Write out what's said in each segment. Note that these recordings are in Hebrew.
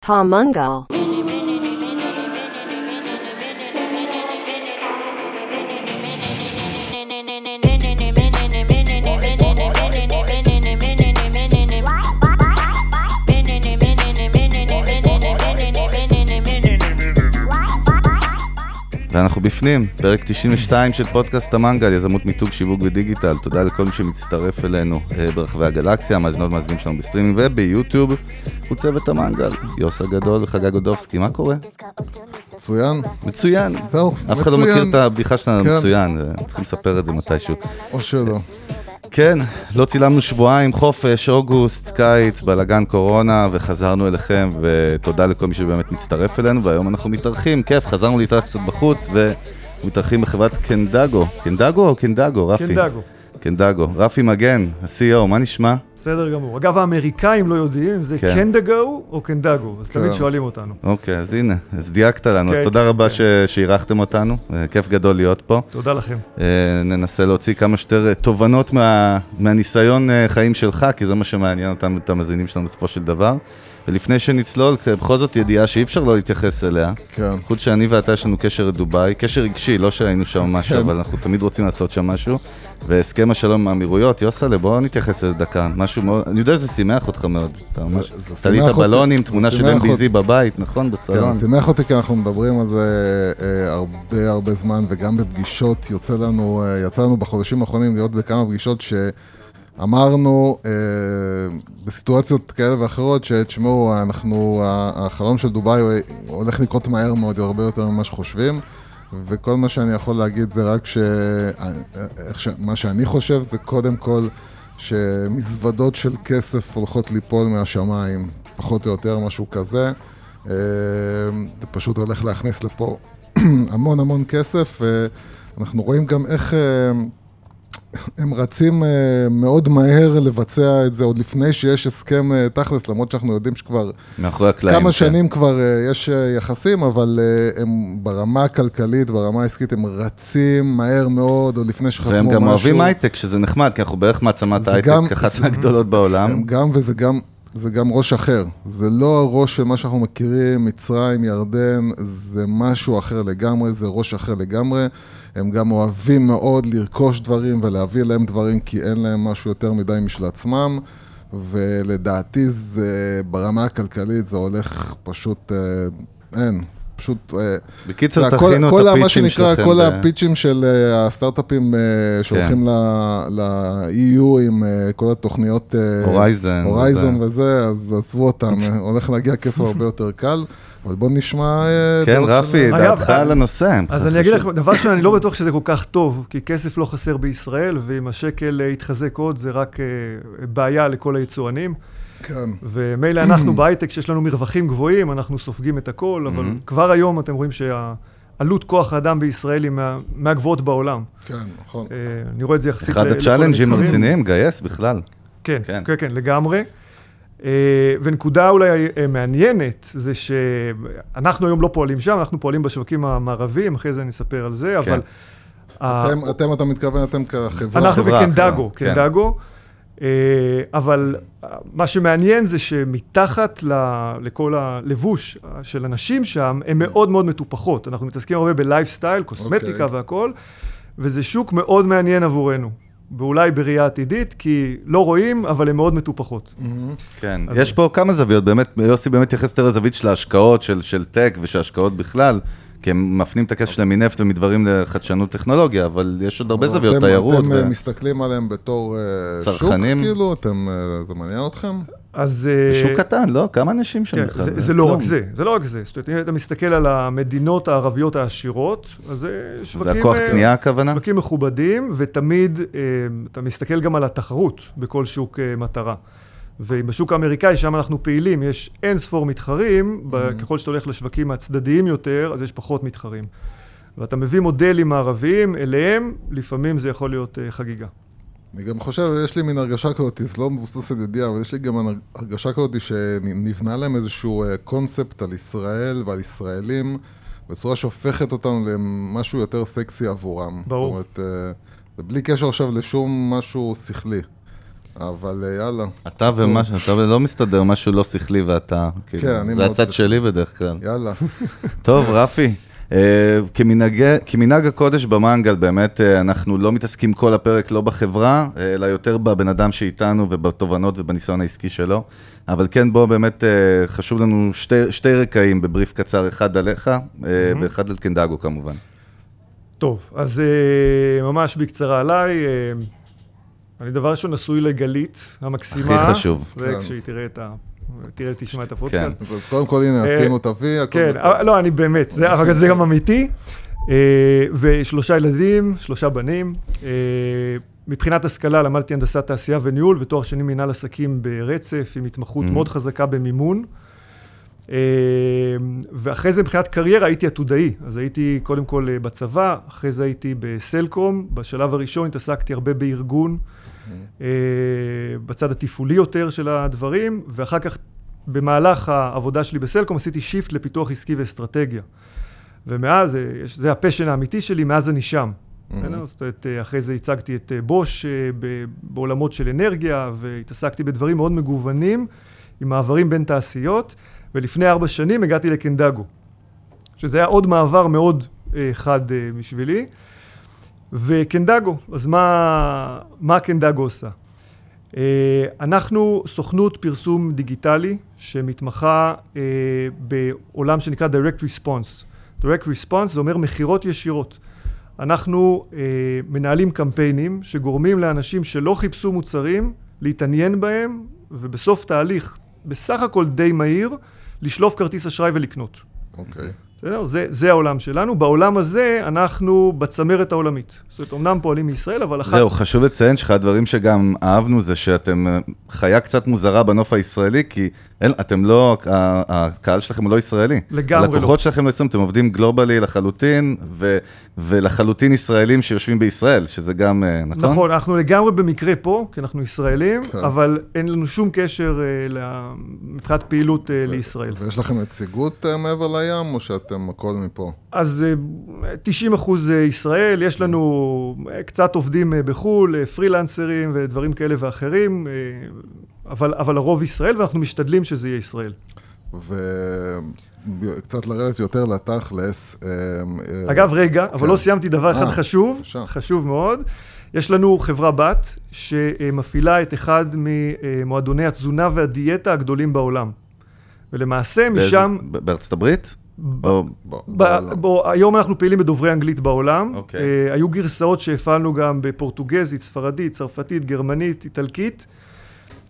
המנגל ואנחנו בפנים, פרק 92 של פודקאסט המנגל, יזמות מיתוג, שיווק ודיגיטל. תודה לכל מי שמצטרף אלינו אה, ברחבי הגלקסיה, המאזינות והמאזינים שלנו בסטרימינג וביוטיוב. הוא צוות המנגל, יוס הגדול וחגג גודובסקי, מה קורה? מצוין. מצוין. זהו, אף אחד לא מצוין. מכיר את הבדיחה שלנו, כן. מצוין, אה, צריכים לספר את זה מתישהו. או שלא. כן, לא צילמנו שבועיים, חופש, אוגוסט, קיץ, בלאגן קורונה, וחזרנו אליכם, ותודה לכל מי שבאמת מצטרף אלינו, והיום אנחנו מתארחים, כיף, חזרנו להתארח קצת בחוץ, ומתארחים בחברת קנדגו. קנדגו או קנדגו, רפי? קנדגו. קנדגו. רפי מגן, ה-CEO, מה נשמע? בסדר גמור. אגב, האמריקאים לא יודעים זה כן. קנדגו או קנדגו, אז תמיד כן. שואלים אותנו. אוקיי, אז הנה, אז דייקת לנו, אז כן, תודה כן, רבה שאירחתם אותנו, אה, כיף גדול להיות פה. תודה לכם. אה, ננסה להוציא כמה שיותר אה, תובנות מה, מהניסיון חיים שלך, כי זה מה שמעניין אותנו, את המאזינים שלנו בסופו של דבר. ולפני שנצלול, כי בכל זאת ידיעה שאי אפשר לא להתייחס אליה. כן. חוץ שאני ואתה יש לנו קשר לדובאי, קשר רגשי, לא שהיינו שם משהו, כן. אבל אנחנו תמיד רוצים לעשות שם משהו. והסכם השלום עם האמירויות, יוסלה, בוא נתייחס לזה דקה. משהו מאוד, אני יודע שזה שימח אותך מאוד. אתה ממש, תלית. בלונים, תמונה של MBZ. בבית, נכון? בסלון. כן, שימח אותי כי אנחנו מדברים על זה אה, הרבה הרבה זמן, וגם בפגישות יוצא לנו, אה, יצא לנו בחודשים האחרונים להיות בכמה פגישות שאמרנו אה, בסיטואציות כאלה ואחרות, שתשמעו, אנחנו, החלום של דובאי הוא הולך לקרות מהר מאוד, הוא הרבה יותר ממה שחושבים. וכל מה שאני יכול להגיד זה רק ש... אה, איך ש... מה שאני חושב זה קודם כל שמזוודות של כסף הולכות ליפול מהשמיים, פחות או יותר משהו כזה. אה, זה פשוט הולך להכניס לפה המון המון כסף, ואנחנו רואים גם איך אה, הם רצים אה, מאוד מהר לבצע את זה עוד לפני שיש הסכם אה, תכלס, למרות שאנחנו יודעים שכבר מאחורי הקלעים. כמה כן. שנים כבר אה, יש יחסים, אבל הם ברמה הכלכלית, ברמה העסקית, הם רצים מהר מאוד, עוד לפני שחתמו משהו. והם גם אוהבים הייטק, שזה נחמד, כי אנחנו בערך מעצמת הייטק, אחת מהגדולות בעולם. הם גם, וזה גם, זה גם ראש אחר. זה לא הראש של מה שאנחנו מכירים, מצרים, ירדן, זה משהו אחר לגמרי, זה ראש אחר לגמרי. הם גם אוהבים מאוד לרכוש דברים ולהביא להם דברים, כי אין להם משהו יותר מדי משל עצמם. ולדעתי זה, ברמה הכלכלית זה הולך פשוט, אה, אין, פשוט... אה, בקיצר, תכינו כל את הפיצ'ים מה שנקרא, שלכם. כל ב- הפיצ'ים של אה, הסטארט-אפים אה, שהולכים ל-EU עם כל התוכניות... הורייזן הורייזון וזה. אז עזבו אותם, הולך להגיע כסף הרבה יותר קל. אבל בואו נשמע... כן, רפי, דעתך על הנושא. אז אני אגיד לך, דבר ראשון, אני לא בטוח שזה כל כך טוב, כי כסף לא חסר בישראל, ואם השקל יתחזק עוד, זה רק בעיה לכל היצואנים. כן. ומילא אנחנו בהייטק, שיש לנו מרווחים גבוהים, אנחנו סופגים את הכל, אבל Mhm. כבר היום אתם רואים שהעלות כוח האדם בישראל היא מה- מהגבוהות בעולם. כן, נכון. אה, אני רואה את זה יחסית אחד לכל ה challenge ים המתחרים. הרציניים, גייס בכלל. כן, כן. כן, כן, כן, לגמרי. אה, ונקודה אולי אה, מעניינת, זה שאנחנו היום לא פועלים שם, אנחנו פועלים בשווקים המערביים, אחרי זה אני אספר על זה, כן. אבל... אתם- אתם, אתה מתכוון, אתם כחברה... אנחנו אחרת, כן. קנדגו. אה, אבל אה, מה שמעניין זה שמתחת ל- לכל הלבוש של הנשים שם, הן מאוד מאוד מטופחות. אנחנו מתעסקים הרבה בלייפסטייל, קוסמטיקה אוקיי. והכול, וזה שוק מאוד מעניין עבורנו. ואולי בראייה עתידית, כי לא רואים, אבל הן מאוד מטופחות. מהמם. כן, יש פה כמה זוויות, באמת, יוסי באמת התייחס יותר לזווית של ההשקעות, של, של טק ושל השקעות בכלל, כי הם מפנים את הכסף שלהם מנפט ומדברים לחדשנות טכנולוגיה, אבל יש עוד הרבה זוויות, תיירות. אתם ו- אה, מסתכלים עליהם בתור אה, שוק? כאילו? אתם, אה, זה מעניין אתכם? אז... שוק קטן, לא? כמה אנשים שם כן, בכלל? זה, זה לא. רק זה, זה לא רק זה. זאת אומרת, אם אתה מסתכל על המדינות הערביות העשירות, אז זה שווקים... זה הכוח קנייה הכוונה? שווקים מכובדים, ותמיד אתה מסתכל גם על התחרות בכל שוק מטרה. ובשוק האמריקאי, שם אנחנו פעילים, יש אין ספור מתחרים, Mm-hmm. ככל שאתה הולך לשווקים הצדדיים יותר, אז יש פחות מתחרים. ואתה מביא מודלים מערביים אליהם, לפעמים זה יכול להיות אה, חגיגה. אני גם חושב, יש לי מין הרגשה כזאת, זה לא מבוסס על ידיעה, אבל יש לי גם הרגשה כזאת שנבנה להם איזשהו אה, קונספט על ישראל ועל ישראלים, בצורה שהופכת אותנו למשהו יותר סקסי עבורם. ברור. זאת אומרת, אה, זה בלי קשר עכשיו לשום משהו שכלי. אבל אה, יאללה. אתה ומה, אתה לא מסתדר, משהו לא שכלי ואתה, כאילו, כן, אני זה מאוד הצד שכלי. שלי בדרך כלל. יאללה. טוב, רפי, אה, כמנהגי- כמנהג הקודש במנגל, באמת אה, אנחנו לא מתעסקים כל הפרק לא בחברה, אה, אלא יותר בבן אדם שאיתנו ובתובנות ובניסיון העסקי שלו. אבל כן, בוא, באמת אה, חשוב לנו שתי, שתי רקעים בבריף קצר, אחד עליך אה, ואחד על קנדגו כמובן. טוב, אז אה, ממש בקצרה עליי. אה, אני דבר ראשון נשוי לגלית המקסימה. הכי חשוב. כן. וכשהיא תראה את ה... תראה, תשמע את הפודקאסט. אז קודם כל, הנה, אה, עשינו את ה-V, הכל כן, בסדר. אבל לא, אני באמת, זה, אבל זה גם אמיתי. אה, ושלושה ילדים, שלושה בנים. אה, מבחינת השכלה למדתי הנדסת תעשייה וניהול ותואר שני מנהל עסקים ברצף, עם התמחות Mhm. מאוד חזקה במימון. אה, ואחרי זה מבחינת קריירה הייתי עתודאי, אז הייתי קודם כל אה, בצבא, אחרי זה הייתי בסלקום, בשלב הראשון התעסקתי הרבה בארגון, אה, בצד התפעולי יותר של הדברים, ואחר כך במהלך העבודה שלי בסלקום עשיתי shift לפיתוח עסקי ואסטרטגיה. ומאז, אה, זה ה passion האמיתי שלי, מאז אני שם. בסדר? זאת אומרת, אה, אחרי זה ייצגתי את בוש בעולמות של אנרגיה, והתעסקתי בדברים מאוד מגוונים, עם מעברים בין תעשיות, ולפני ארבע שנים הגעתי לקנדגו, שזה היה עוד מעבר מאוד חד בשבילי. וקנדגו, אז מה, מה קנדגו עושה? אה, אנחנו סוכנות פרסום דיגיטלי שמתמחה אה, בעולם שנקרא Direct Response. Direct Response זה אומר מכירות ישירות. אנחנו אה, מנהלים קמפיינים שגורמים לאנשים שלא חיפשו מוצרים להתעניין בהם, ובסוף תהליך בסך הכל די מהיר, לשלוף כרטיס אשראי ולקנות. אוקיי. בסדר? זה, זה העולם שלנו. בעולם הזה אנחנו בצמרת העולמית. זאת אומרת, אמנם פועלים מישראל, אבל אחת... זהו, חשוב לציין שאחד הדברים שגם אהבנו זה שאתם אה, חיה קצת מוזרה בנוף הישראלי, כי אין, אתם לא, ה- הקהל שלכם הוא לא ישראלי. לגמרי לא. הלקוחות שלכם לא ישראלים, אתם עובדים גלובלי לחלוטין, ו, ולחלוטין ישראלים שיושבים בישראל, שזה גם, אה, נכון? נכון, אנחנו לגמרי במקרה פה, כי אנחנו ישראלים, כן. אבל אין לנו שום קשר אה, מבחינת פעילות אה, לישראל. ויש לכם נציגות אה, מעבר לים, או שאתם הכל מפה? אז אה, 90 אחוז אה, ישראל, יש לנו אה, קצת עובדים אה, בחו"ל, אה, פרילנסרים ודברים כאלה ואחרים, אה, אבל, אבל הרוב ישראל, ואנחנו משתדלים שזה יהיה ישראל. וקצת לרדת יותר לתכלס. אה, אה, אגב, רגע, אבל כן. לא סיימתי דבר אחד אה, חשוב, בבקשה. חשוב מאוד. יש לנו חברה בת שמפעילה את אחד ממועדוני התזונה והדיאטה הגדולים בעולם. ולמעשה באיזה- משם, ב- בארצות הברית? ב- או- בוא, ב-. בוא, היום אנחנו פעילים בדוברי אנגלית בעולם. אוקיי. אה, היו גרסאות שהפעלנו גם בפורטוגזית, ספרדית, צרפתית, גרמנית, איטלקית.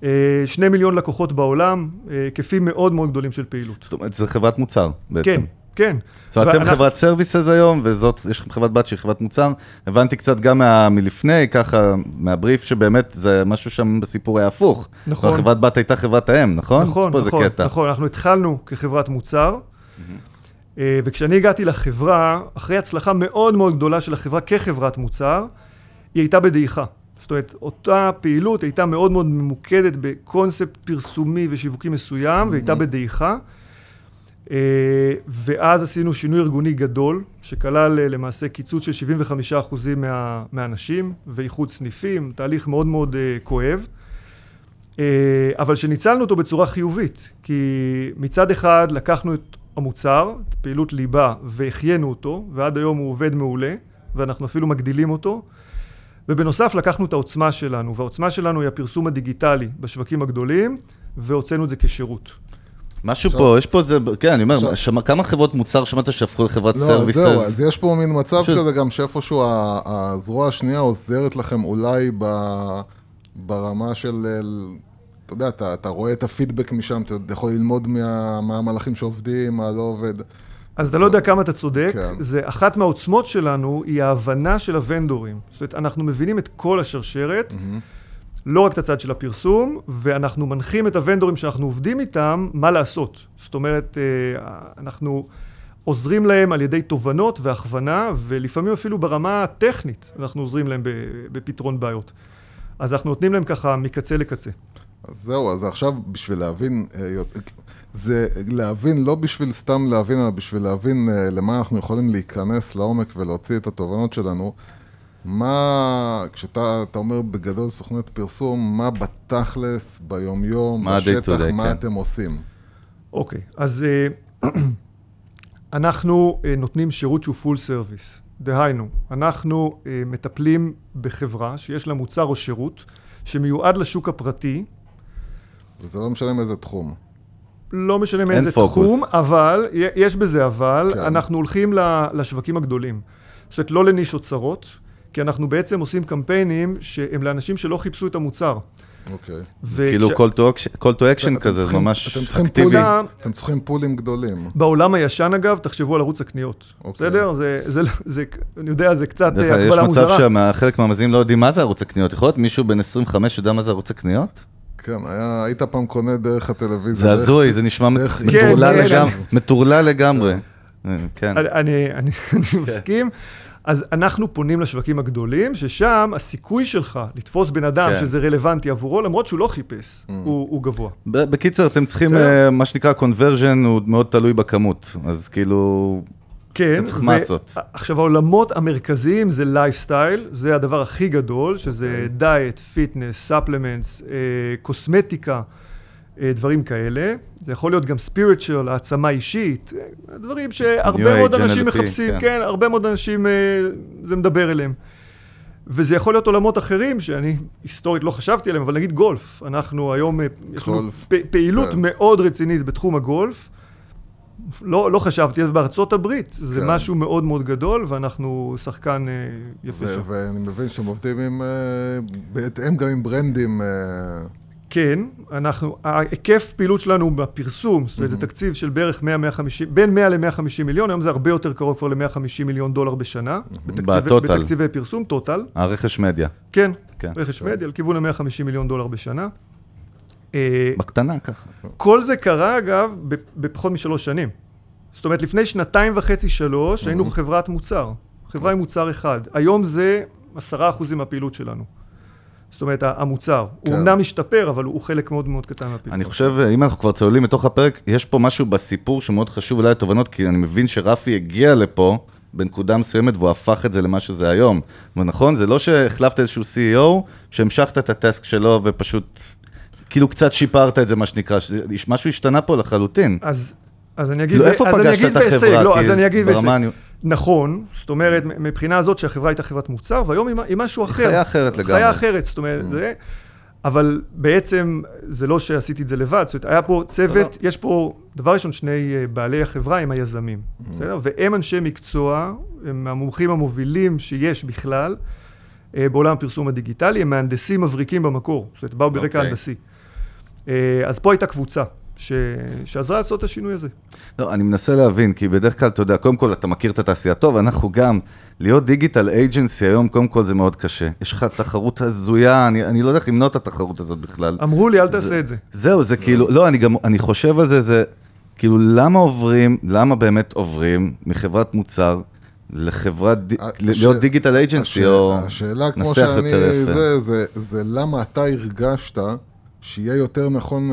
אה, שני מיליון לקוחות בעולם, אה, היקפים מאוד מאוד גדולים של פעילות. זאת אומרת, זה חברת מוצר בעצם. כן, כן. זאת אומרת, אתם חברת סרוויסס היום, וזאת, יש לכם חברת בת שהיא חברת מוצר. הבנתי קצת גם מה, מלפני, ככה, מהבריף, שבאמת זה משהו שם בסיפור היה הפוך. נכון. החברת בת הייתה חברת האם, נכון? נכון, נכון. נכון, אנחנו התחלנו כחברת מוצר, אה, וכשאני הגעתי לחברה, אחרי הצלחה מאוד מאוד גדולה של החברה כחברת מוצר, היא הייתה בדעיכה. זאת אומרת, אותה פעילות הייתה מאוד מאוד ממוקדת בקונספט פרסומי ושיווקי מסוים, והייתה בדעיכה. אה, ואז עשינו שינוי ארגוני גדול, שכלל אה, למעשה קיצוץ של 75% מה, מהאנשים, ואיחוד סניפים, תהליך מאוד מאוד אה, כואב. אבל שניצלנו אותו בצורה חיובית, כי מצד אחד לקחנו את המוצר, את פעילות ליבה, והחיינו אותו, ועד היום הוא עובד מעולה, ואנחנו אפילו מגדילים אותו. ובנוסף לקחנו את העוצמה שלנו, והעוצמה שלנו היא הפרסום הדיגיטלי בשווקים הגדולים, והוצאנו את זה כשירות. משהו פה, יש פה איזה, כן, אני אומר, עכשיו- שמע- כמה חברות מוצר שמעת שהפכו לחברת לא, סרוויסס? זהו, אז יש פה מין מצב שזה- כזה גם שאיפשהו הזרוע השנייה עוזרת לכם אולי ב- ברמה של, אתה יודע, אתה, אתה רואה את הפידבק משם, אתה יכול ללמוד מה, מהמהלכים שעובדים, מה לא עובד. אז אתה לא יודע כמה אתה צודק, כן. זה אחת מהעוצמות שלנו היא ההבנה של הוונדורים. זאת אומרת, אנחנו מבינים את כל השרשרת, לא רק את הצד של הפרסום, ואנחנו מנחים את הוונדורים שאנחנו עובדים איתם, מה לעשות. זאת אומרת, אה, אנחנו עוזרים להם על ידי תובנות והכוונה, ולפעמים אפילו ברמה הטכנית אנחנו עוזרים להם בפתרון בעיות. אז אנחנו נותנים להם ככה מקצה לקצה. אז זהו, אז עכשיו בשביל להבין, אה, זה להבין, לא בשביל סתם להבין, אלא בשביל להבין אה, למה אנחנו יכולים להיכנס לעומק ולהוציא את התובנות שלנו. מה, כשאתה אתה אומר בגדול סוכנות פרסום, מה בתכלס, ביומיום, מה בשטח, מה כן. אתם עושים? אוקיי, אז אה, אנחנו אה, נותנים שירות שהוא full service. דהיינו, אנחנו מטפלים בחברה שיש לה מוצר או שירות שמיועד לשוק הפרטי, וזה לא משנה מאיזה תחום. לא משנה מאיזה פוקוס. תחום, אבל, יש בזה אבל, כן. אנחנו הולכים ל- לשווקים הגדולים. זאת אומרת, לא לנישות צרות, כי אנחנו בעצם עושים קמפיינים שהם לאנשים שלא חיפשו את המוצר. אוקיי. כאילו call to action- כזה, זה ממש אתם צריכים אקטיבי. אתם צריכים פולים גדולים. בעולם הישן אגב, תחשבו על ערוץ הקניות. אוקיי. בסדר? זה, זה, זה, אני יודע, זה קצת דרך אה, אגב, יש הגבלה מצב מוזרה. שחלק מהמאזינים לא יודעים מה זה ערוץ הקניות. יכול להיות מישהו בן 25 יודע מה זה ערוץ הקניות? כן, היה, היית פעם קונה דרך הטלוויזיה. זה הזוי, זה נשמע מטורלל כן, כן. לגמרי. מטורלל לגמרי. אה, כן. אני, אני, אני, אני מסכים. אז אנחנו פונים לשווקים הגדולים, ששם הסיכוי שלך לתפוס בן אדם כן. שזה רלוונטי עבורו, למרות שהוא לא חיפש, Mm. הוא, הוא גבוה. בקיצר, אתם צריכים. אה, מה שנקרא conversion הוא מאוד תלוי בכמות. אז כאילו, כן. אתה צריך מסות. עכשיו, העולמות המרכזיים זה לייפסטייל, זה הדבר הכי גדול, שזה אוקיי. דיאט, fitness, supplements, קוסמטיקה, אה, דברים כאלה. זה יכול להיות גם spiritual, העצמה אישית, אה, דברים שהרבה מאוד אנשים NLP, מחפשים, כן. כן, הרבה מאוד אנשים, אה, זה מדבר אליהם. וזה יכול להיות עולמות אחרים שאני היסטורית לא חשבתי עליהם, אבל נגיד גולף. אנחנו היום, אה, יש לנו גולף. פ- פעילות כן. מאוד רצינית בתחום הגולף. לא, לא חשבתי, אז בארצות הברית זה כן. משהו מאוד מאוד גדול, ואנחנו שחקן אה, יפה ו- שם. ואני מבין שאתם עובדים עם, אה, בהתאם גם עם ברנדים. אה, כן, אנחנו, ההיקף פעילות שלנו הוא בפרסום, זאת אומרת, זה תקציב של בערך 100-150, בין 100 ל-150 מיליון, היום זה הרבה יותר קרוב כבר ל-150 מיליון דולר בשנה. בתקציבי- בטוטל. בתקציבי פרסום, טוטל. הרכש מדיה. כן, כן. רכש מדיה, לכיוון ה-150 מיליון דולר בשנה. אה, בקטנה ככה. כל זה קרה, אגב, בפחות משלוש שנים. זאת אומרת, לפני שנתיים וחצי, שלוש, היינו חברת מוצר. חברה עם מוצר אחד. היום זה עשרה אחוזים מהפעילות שלנו. זאת אומרת, המוצר. כן. הוא אמנם משתפר, אבל הוא חלק מאוד מאוד קטן מהפעילות. אני חושב, אם אנחנו כבר צוללים לתוך הפרק, יש פה משהו בסיפור שמאוד חשוב אולי לתובנות, כי אני מבין שרפי הגיע לפה בנקודה מסוימת והוא הפך את זה למה שזה היום. ונכון, זה לא שהחלפת איזשהו CEO, שהמשכת את הטסק שלו ופשוט, כאילו קצת שיפרת את זה, מה שנקרא, משהו השתנה פה לחלוטין. אז, אז אני אגיד, כאילו, איפה אז אני פגשת אגיד את החברה? לא, אז אני אגיד ברמה והישג. אני- נכון, זאת אומרת, מבחינה הזאת שהחברה הייתה חברת מוצר, והיום היא, היא משהו אחר. חיה אחרת לגמרי. Mm. חיה אחרת, זאת אומרת, זה... אבל בעצם, זה לא שעשיתי את זה לבד, זאת אומרת, היה פה צוות, יש פה, דבר ראשון, שני אה, בעלי החברה הם היזמים, Mm. בסדר? והם אנשי מקצוע, הם המומחים המובילים שיש בכלל, אה, בעולם הפרסום הדיגיטלי, הם מהנדסים מבריקים במקור, זאת אומרת, באו ברקע אוקיי. הנדסי. אה, אז פה הייתה קבוצה. ש... שעזרה לעשות את השינוי הזה. לא, אני מנסה להבין, כי בדרך כלל, אתה יודע, קודם כל, אתה מכיר את התעשייה טוב, אנחנו גם, להיות דיגיטל אייג'נסי היום, קודם כל זה מאוד קשה. יש לך תחרות הזויה, אני, אני לא יודע איך למנוע את התחרות הזאת בכלל. אמרו לי, אל תעשה את זה. זהו, זה כאילו, לא, אני גם, אני חושב על זה, זה כאילו, למה עוברים, למה באמת עוברים מחברת מוצר לחברת, הש- להיות דיגיטל אייג'נסי, השאלה- או... השאלה, כמו נסח שאני... יותר יפה. זה, זה, זה למה אתה הרגשת שיהיה יותר נכון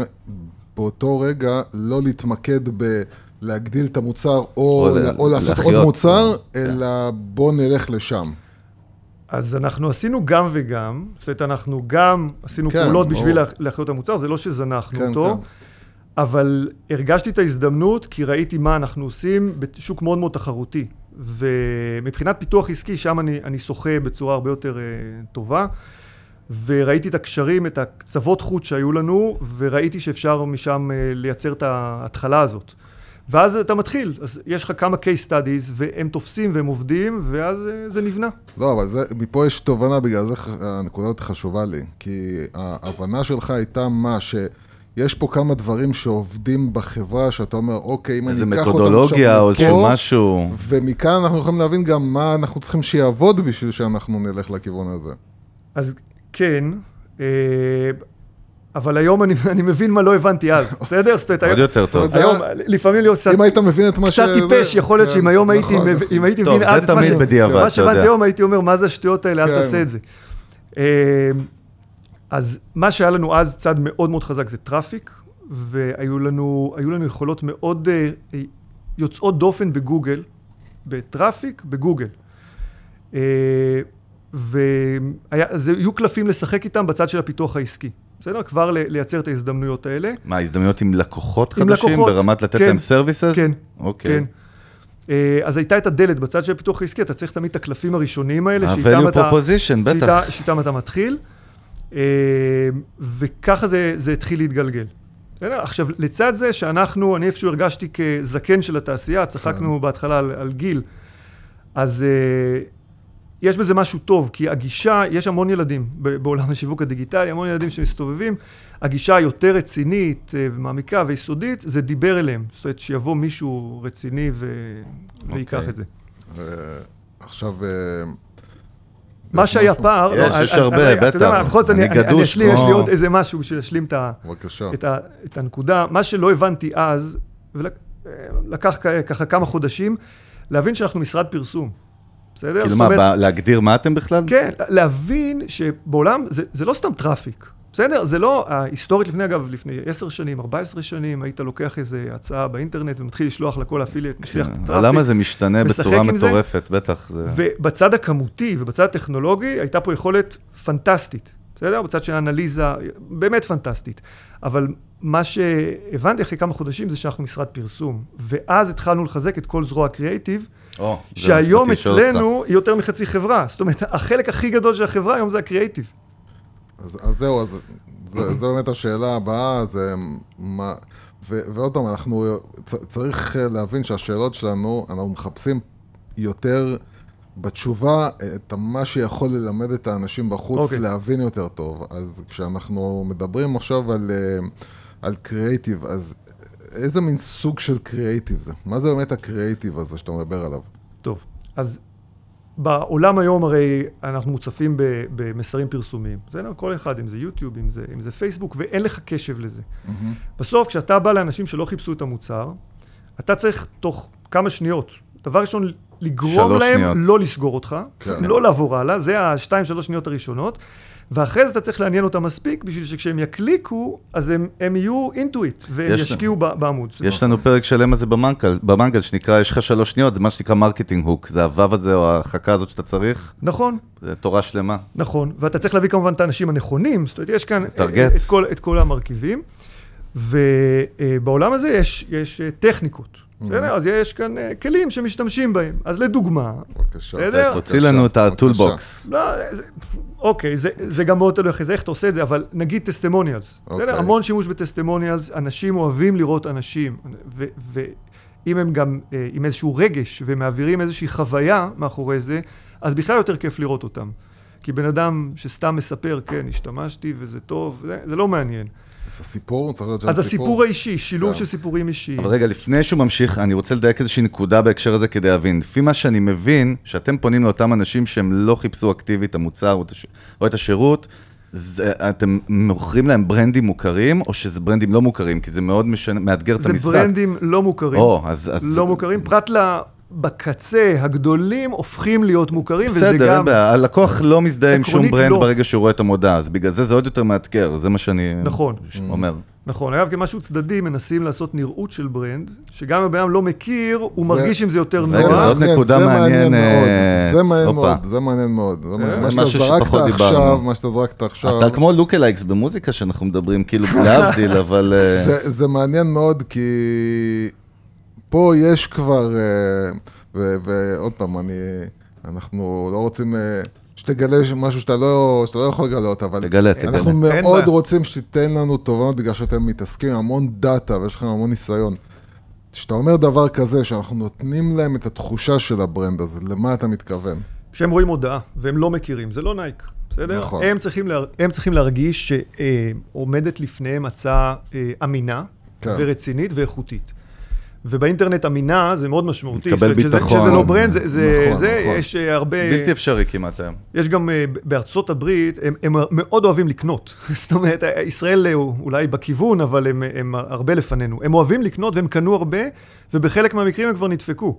באותו רגע לא להתמקד בלהגדיל את המוצר או, או או, ל- או לעשות עוד להחיות. מוצר, כן. אלא בוא נלך לשם. אז אנחנו עשינו גם וגם, זאת אומרת, אנחנו גם עשינו כן, פעולות ברור. בשביל לה- להחיות את המוצר, זה לא שזנחנו כן, אותו, כן. אבל הרגשתי את ההזדמנות כי ראיתי מה אנחנו עושים בשוק מאוד מאוד תחרותי. ומבחינת פיתוח עסקי, שם אני, אני שוחה בצורה הרבה יותר uh, טובה. וראיתי את הקשרים, את הקצוות חוט שהיו לנו, וראיתי שאפשר משם uh, לייצר את ההתחלה הזאת. ואז אתה מתחיל, אז יש לך כמה case studies, והם תופסים והם עובדים, ואז uh, זה נבנה. לא, אבל זה, מפה יש תובנה, בגלל זה הנקודה הזאת חשובה לי. כי ההבנה שלך הייתה מה, שיש פה כמה דברים שעובדים בחברה, שאתה אומר, אוקיי, אם איזה אני אקח אותם מתודולוגיה עכשיו או איזשהו מפה, משהו. ומכאן אנחנו יכולים להבין גם מה אנחנו צריכים שיעבוד בשביל שאנחנו נלך לכיוון הזה. אז כן, אה, אבל היום אני, אני מבין מה לא הבנתי אז, בסדר? זאת אומרת, עוד יותר טוב. זה היום היה- לפעמים להיות קצת, אם היית מבין את מה ש... קצת טיפש, זה- יכול להיות כן, שאם היום הייתי, נכון, נכון. אם הייתי טוב, מבין זה אז את מה תמיד בדיעבד, מה אתה שהבנתי יודע. היום הייתי אומר, מה זה השטויות האלה, אל כן. תעשה את זה. אה, אז מה שהיה לנו אז צד מאוד מאוד חזק זה traffic, והיו לנו, יכולות מאוד אה, אה, יוצאות דופן בגוגל, ב traffic, בגוגל. אה, ויהיו קלפים לשחק איתם בצד של הפיתוח העסקי. בסדר? כבר לייצר את ההזדמנויות האלה. מה, הזדמנויות עם לקוחות עם חדשים? לקוחות, ברמת לתת כן, להם services? כן, אוקיי. כן. אה, אז הייתה את הדלת בצד של הפיתוח העסקי, אתה צריך תמיד את הקלפים הראשונים האלה, ה-value proposition, בטח. שאיתה, שאיתם אתה מתחיל, אה, וככה זה, זה התחיל להתגלגל. עכשיו, לצד זה שאנחנו, אני איפשהו הרגשתי כזקן של התעשייה, צחקנו בהתחלה על, על גיל, אז אה, יש בזה משהו טוב, כי הגישה, יש המון ילדים ב- בעולם השיווק הדיגיטלי, המון ילדים שמסתובבים, הגישה היותר רצינית אה, ומעמיקה ויסודית, זה דיבר אליהם. זאת אומרת, שיבוא מישהו רציני ו... ויקח אוקיי. את זה. ועכשיו... אה, מה שהיה? פער, יש, לא, יש הרבה, רגע, אתה יודע בטח. מה, בכל זאת אני גדוש אשלים, יש לי כמו- עוד איזה משהו בשביל להשלים את, ה, בבקשה. את, ה, את הנקודה. מה שלא הבנתי אז, ולקח ככה כמה חודשים, להבין שאנחנו משרד פרסום. בסדר? כאילו מה, אומרת- להגדיר מה אתם בכלל? כן, להבין שבעולם, זה, זה לא סתם traffic, בסדר? זה לא, ההיסטורית לפני, אגב, לפני 10 שנים, 14 שנים, היית לוקח איזה הצעה באינטרנט ומתחיל לשלוח לכל ה affiliate, משליח את כן, ה traffic. למה זה משתנה בצורה עם זה? מטורפת, בטח. זה... ובצד הכמותי ובצד הטכנולוגי הייתה פה יכולת פנטסטית, בסדר? בצד של האנליזה, באמת פנטסטית. אבל מה שהבנתי אחרי כמה חודשים זה שאנחנו משרד פרסום, ואז התחלנו לחזק את כל זרוע הקריאייטיב, שהיום. אצלנו היא יותר מחצי חברה. זאת אומרת, החלק הכי גדול של החברה היום זה הקריאייטיב. אז, אז זהו, אז זה, זה באמת השאלה הבאה, זה מה... ו, ועוד פעם, אנחנו... צ, צריך להבין שהשאלות שלנו, אנחנו מחפשים יותר בתשובה את מה שיכול ללמד את האנשים בחוץ אוקיי. okay. להבין יותר טוב. אז כשאנחנו מדברים עכשיו על, אה, על קריאייטיב, אז איזה מין סוג של קריאייטיב זה? מה זה באמת הקריאייטיב הזה שאתה מדבר עליו? טוב, אז בעולם היום הרי אנחנו מוצפים במסרים פרסומיים. בסדר? כל אחד, אם זה יוטיוב, אם זה, אם זה פייסבוק, ואין לך קשב לזה. בסוף, כשאתה בא לאנשים שלא חיפשו את המוצר, אתה צריך תוך כמה שניות, דבר ראשון, לגרום להם שניות. לא לסגור אותך, כן. לא לעבור הלאה, זה השתיים, שלוש שניות הראשונות, ואחרי זה אתה צריך לעניין אותם מספיק, בשביל שכשהם יקליקו, אז הם, הם יהיו into it, והם יש- ישקיעו ב- בעמוד. יש לנו פרק שלם על זה במנגל, במנגל שנקרא, יש לך שלוש שניות, זה מה שנקרא marketing hook, זה הוו הזה או החכה הזאת שאתה צריך, נכון, זה תורה שלמה. נכון, ואתה צריך להביא כמובן את האנשים הנכונים, זאת אומרת, יש כאן target. את כל, את כל המרכיבים, ובעולם הזה יש, יש אה, טכניקות, בסדר? אז יש כאן אה, כלים שמשתמשים בהם. אז לדוגמה, בבקשה. בסדר? תוציא לנו את. ה toolbox. לא, זה, אוקיי, זה, זה גם מאוד תלוי אחרי זה, איך אתה עושה את זה, אבל נגיד טסטימוניאלס, אוקיי. בסדר? המון שימוש בטסטימוניאלס, אנשים אוהבים לראות אנשים, ואם הם גם אה, עם איזשהו רגש ומעבירים איזושהי חוויה מאחורי זה, אז בכלל יותר כיף לראות אותם. כי בן אדם שסתם מספר, כן, השתמשתי וזה טוב, זה, זה לא מעניין. אז הסיפור צריך להיות שם אז הסיפור האישי, שילוב כן. של סיפורים אישיים. אבל רגע, לפני שהוא ממשיך, אני רוצה לדייק איזושהי נקודה בהקשר הזה כדי להבין. לפי מה שאני מבין, שאתם פונים לאותם אנשים שהם לא חיפשו אקטיבית את המוצר או את, השירות, זה, אתם מוכרים להם brandים מוכרים, או שזה brandים לא מוכרים? כי זה מאוד משנה, מאתגר את זה המשחק. brandים לא מוכרים. או, אז... אז... לא מוכרים, פרט ל... בקצה הגדולים הופכים להיות מוכרים, וזה בסדר, גם... אין בעיה. הלקוח לא מזדהה עם שום brand לא. ברגע שהוא רואה את המודעה, אז בגלל זה זה עוד יותר מאתגר, זה מה שאני נכון. אומר. נכון, אגב, כמשהו צדדי, מנסים לעשות נראות של brand, שגם אם הבן אדם לא מכיר, הוא מרגיש עם זה יותר רגע, נוח. זאת מעניין, נקודה זה מעניין מעניין, מאוד, אה, זה מעניין הופה. מאוד, זה מעניין מאוד. זה מעניין. מה שאתה זרקת עכשיו, דיברנו. מה שאתה זרקת עכשיו, אתה כמו lookalikes במוזיקה שאנחנו מדברים, כאילו להבדיל, אבל... אה, זה- זה מעניין מאוד, כי פה יש כבר, אה, ו- ועוד פעם, אני, אנחנו לא רוצים אה, שתגלה משהו שאתה לא, שאתה לא יכול לגלות, אבל תגלה, תגלה. אנחנו אין מאוד. רוצים שתיתן לנו תובנות, בגלל שאתם מתעסקים עם המון data ויש לכם המון ניסיון. כשאתה אומר דבר כזה, שאנחנו נותנים להם את התחושה של ה brand הזה, למה אתה מתכוון? כשהם רואים מודעה, והם לא מכירים, זה לא נייק, בסדר? נכון. הם צריכים, לה, הם צריכים להרגיש שעומדת לפניהם הצעה אה, אמינה, כן. ורצינית ואיכותית. ובאינטרנט אמינה זה מאוד משמעותי. תקבל אומרת, שזה- ביטחון. שזה לא brand, זה, זה, נכון, זה נכון. יש אה, הרבה... בלתי אפשרי כמעט היום. יש גם אה, בארצות הברית, הם, הם מאוד אוהבים לקנות. זאת אומרת, ישראל אה, הוא אולי בכיוון, אבל הם, הם הרבה לפנינו. הם אוהבים לקנות והם קנו הרבה, ובחלק מהמקרים הם כבר נדפקו.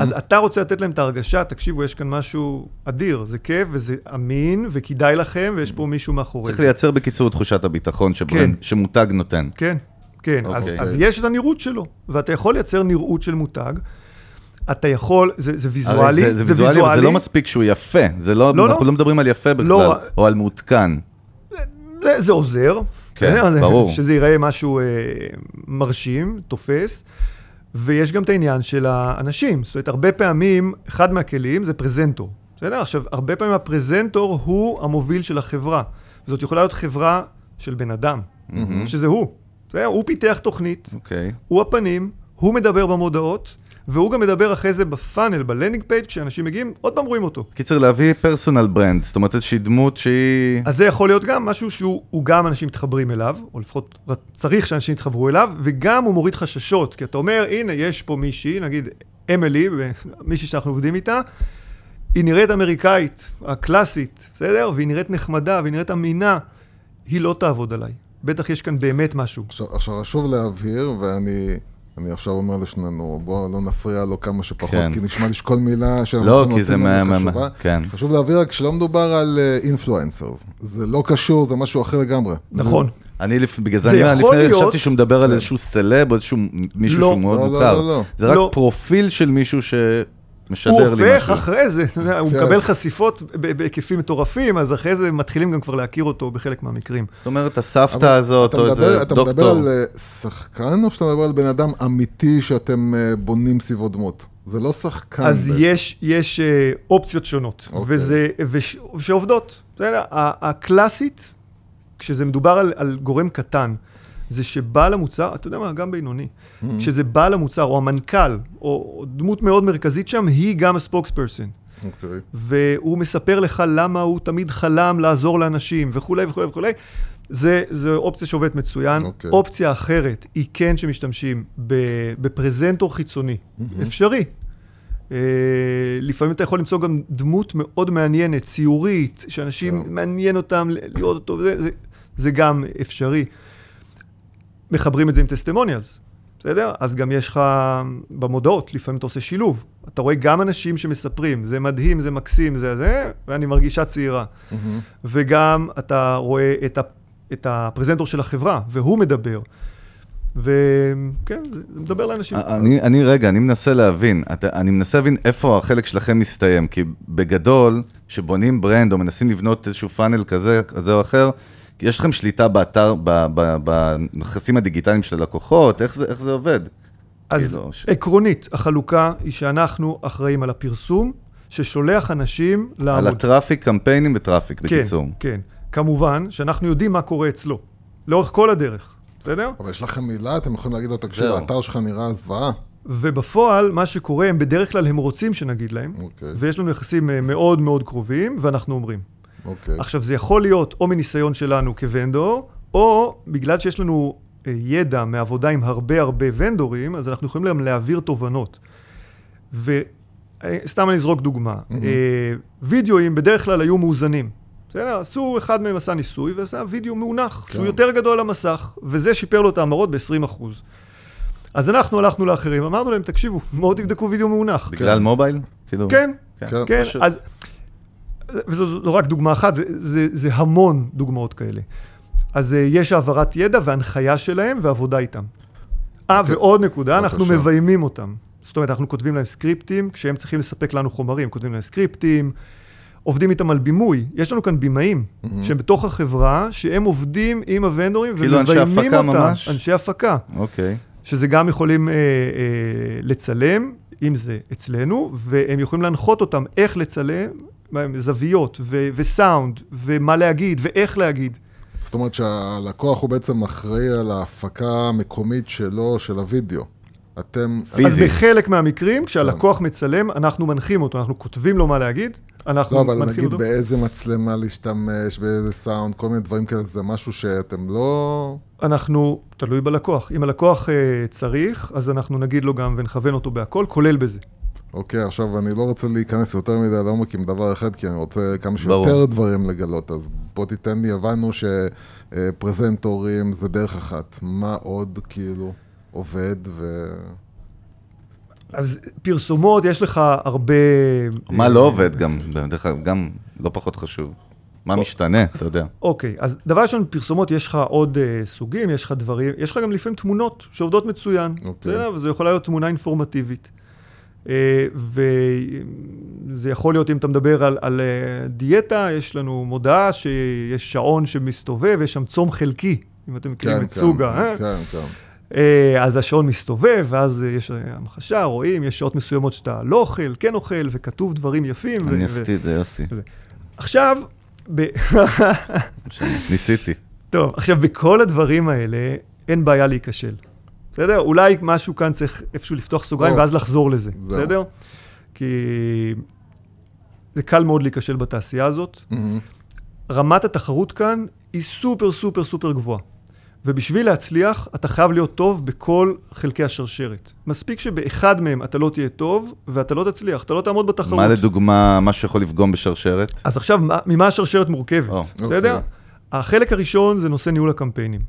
אז אתה רוצה לתת להם את ההרגשה, תקשיבו, יש כאן משהו אדיר, זה כיף וזה אמין וכדאי לכם, ויש פה מישהו מאחורי צריך זה. לייצר בקיצור את תחושת הביטחון שברנד- כן. שמותג נותן. כן, כן. אז, אוקיי. אז יש את הנראות שלו, ואתה יכול לייצר נראות של מותג. אתה יכול, זה, זה ויזואלי, זה, זה ויזואלי, אבל זה לא מספיק שהוא יפה. זה לא, לא, אנחנו לא. לא מדברים על יפה בכלל, לא. או על מעודכן. זה, זה עוזר. כן? זה- ברור. שזה ייראה משהו אה, מרשים, תופס. ויש גם את העניין של האנשים. זאת אומרת, הרבה פעמים, אחד מהכלים זה presenter. בסדר? עכשיו, הרבה פעמים ה presenter הוא המוביל של החברה. זאת יכולה להיות חברה של בן אדם, מהמם. שזה הוא. בסדר? הוא פיתח תוכנית, אוקיי. הוא הפנים, הוא מדבר במודעות, והוא גם מדבר אחרי זה בפאנל, ב landing page, כשאנשים מגיעים, עוד פעם רואים אותו. קיצר, להביא personal brand, זאת אומרת איזושהי דמות שהיא... אז זה יכול להיות גם משהו שהוא הוא גם אנשים מתחברים אליו, או לפחות צריך שאנשים יתחברו אליו, וגם הוא מוריד חששות, כי אתה אומר, הנה, יש פה מישהי, נגיד אמילי, מישהי שאנחנו עובדים איתה, היא נראית אמריקאית, הקלאסית, בסדר? והיא נראית נחמדה, והיא נראית אמינה, היא לא תעבוד עליי. בטח יש כאן באמת משהו. עכשיו, עכשיו חשוב להבהיר, ואני אני עכשיו אומר לשנינו, בואו לא נפריע לו כמה שפחות, כן. כי נשמע לי שכל מילה שאנחנו לא, רוצים כי זה להגיד מה... מה- חשובה. כן. חשוב להבהיר רק שלא מדובר על אינפלואנסרס. זה לא קשור, זה משהו אחר לגמרי. נכון. אני, לפ- בגלל זה זה אני לפני להיות- חשבתי שהוא מדבר על איזשהו סלב או איזשהו מישהו לא. שהוא מאוד לא, לא, מוכר. לא, לא. זה רק לא. פרופיל של מישהו הוא שמשדר לי הופך משהו. אחרי זה, אתה יודע, הוא כן. מקבל חשיפות בהיקפים מטורפים, אז אחרי זה מתחילים גם כבר להכיר אותו בחלק מהמקרים. זאת אומרת, הסבתא הזאת, או איזה אתה מדבר דוקטור. על אה, שחקן, או שאתה מדבר על בן אדם אמיתי שאתם אה, בונים סביבו דמות? זה לא שחקן. אז בעצם. יש, יש אה, אופציות שונות, אוקיי. וזה, וש, שעובדות. בסדר? הקלאסית, כשזה מדובר על, על גורם קטן, זה שבעל המוצר, אתה יודע מה, גם בינוני, Mm-hmm. כשזה בעל המוצר, או המנכ"ל, או, או דמות מאוד מרכזית שם, היא גם הספוקספרסון. אוקיי. והוא מספר לך למה הוא תמיד חלם לעזור לאנשים, וכולי וכולי וכולי. זה, זה אופציה שעובדת מצוין. אוקיי. אופציה אחרת היא כן שמשתמשים בפרזנטור חיצוני. אפשרי. אה, לפעמים אתה יכול למצוא גם דמות מאוד מעניינת, ציורית, שאנשים כן. מעניין אותם לראות אותו, וזה, זה, זה גם אפשרי. מחברים את זה עם טסטימוניאלס, בסדר? אז גם יש לך במודעות, לפעמים אתה עושה שילוב. אתה רואה גם אנשים שמספרים, זה מדהים, זה מקסים, זה זה, ואני מרגישה צעירה. מהמם. וגם אתה רואה את, ה, את הפרזנטור של החברה, והוא מדבר. וכן, זה מדבר לאנשים. אני, אני רגע, אני מנסה להבין, אתה, אני מנסה להבין איפה החלק שלכם מסתיים, כי בגדול, כשבונים ברנד או מנסים לבנות איזשהו פאנל כזה, כזה או אחר, יש לכם שליטה באתר, בנכסים הדיגיטליים של הלקוחות, איך זה, איך זה עובד? אז כאילו, ש- עקרונית, החלוקה היא שאנחנו אחראים על הפרסום, ששולח אנשים על לעמוד. הטראפיק, קמפיינים וטראפיק, בקיצור. כן, כן. כמובן שאנחנו יודעים מה קורה אצלו, לאורך כל הדרך, בסדר? אבל יש לכם מילה, אתם יכולים להגיד לו, תקשיב. האתר שלך נראה זוועה. ובפועל, מה שקורה, הם בדרך כלל הם רוצים שנגיד להם, אוקיי, ויש לנו יחסים אה, מאוד מאוד קרובים, ואנחנו אומרים. אוקיי. עכשיו, זה יכול להיות או מניסיון שלנו כוונדור, או בגלל שיש לנו אה, ידע מעבודה עם הרבה הרבה ונדורים, אז אנחנו יכולים גם להעביר תובנות. וסתם אני אזרוק דוגמה. Mhm. אה, וידאוים בדרך כלל היו מאוזנים. בסדר? עשו, אחד מהם עשה ניסוי ועשה וידאו מאונח, כן. שהוא יותר גדול על המסך, וזה שיפר לו את ההמרות ב-20%. אז אנחנו הלכנו לאחרים, אמרנו להם, תקשיבו, בואו תבדקו וידאו מאונח. בגלל מובייל? כאילו... כן, כן. כן, פשוט. אז... וזו זו רק דוגמה אחת, זה, זה, זה המון דוגמאות כאלה. אז uh, יש העברת ידע והנחיה שלהם ועבודה איתם. אה, אוקיי. ועוד נקודה, אנחנו בבקשה. מביימים אותם. זאת אומרת, אנחנו כותבים להם סקריפטים, כשהם צריכים לספק לנו חומרים, כותבים להם סקריפטים, עובדים איתם על בימוי. יש לנו כאן בימאים, מהמם. שהם בתוך החברה, שהם עובדים עם הוונדורים כאילו אנשי ומביימים הפקה אותם. ממש? אנשי הפקה. אוקיי. שזה גם יכולים אה, אה, לצלם, אם זה אצלנו, והם יכולים להנחות אותם איך לצלם, זוויות ו- וסאונד, ומה להגיד, ואיך להגיד. זאת אומרת שהלקוח הוא בעצם אחראי על ההפקה המקומית שלו, של הוידאו. אתם... פיזית. אז בחלק מהמקרים, כשהלקוח מצלם, אנחנו מנחים אותו, אנחנו כותבים לו מה להגיד, אנחנו לא, אבל מנחים נגיד אותו. באיזה מצלמה להשתמש, באיזה סאונד, כל מיני דברים כאלה, זה משהו שאתם לא... אנחנו, תלוי בלקוח. אם הלקוח אה, צריך, אז אנחנו נגיד לו גם ונכוון אותו בהכל, כולל בזה. אוקיי, עכשיו אני לא רוצה להיכנס יותר מדי לעומק עם דבר אחד, כי אני רוצה כמה ברור. שיותר דברים לגלות, אז בוא תיתן לי, הבנו שפרזנטורים זה דרך אחת. מה עוד כאילו עובד ו... אז פרסומות, יש לך הרבה... מה אה, לא עובד גם, דרך אגב, גם לא פחות חשוב. מה משתנה, אתה יודע. אוקיי, אז דבר ראשון, פרסומות, יש לך עוד uh, סוגים, יש לך דברים, יש לך גם לפעמים תמונות שעובדות מצוין. אוקיי. בסדר? וזו יכולה להיות תמונה אינפורמטיבית. אה, וזה יכול להיות, אם אתה מדבר על, על אה, דיאטה, יש לנו מודעה שיש שעון שמסתובב, יש שם צום חלקי, אם אתם מכירים כן, את סוגה. אה? כן, כן. אה, אז השעון מסתובב, ואז יש המחשה, רואים, יש שעות מסוימות שאתה לא אוכל, כן אוכל, וכתוב דברים יפים. אני עשיתי את זה, יוסי. עכשיו, ב... ניסיתי. טוב, עכשיו, בכל הדברים האלה, אין בעיה להיכשל. בסדר? אולי משהו כאן צריך איפשהו לפתוח סוגריים. ואז לחזור לזה. בסדר? כי זה קל מאוד להיכשל בתעשייה הזאת. מהמם. רמת התחרות כאן היא סופר סופר סופר גבוהה. ובשביל להצליח, אתה חייב להיות טוב בכל חלקי השרשרת. מספיק שבאחד מהם אתה לא תהיה טוב, ואתה לא תצליח, אתה לא תעמוד בתחרות. מה לדוגמה, מה שיכול לפגום בשרשרת? אז עכשיו, מה- ממה השרשרת מורכבת, או, בסדר? אוקיי. החלק הראשון זה נושא ניהול הקמפיינים.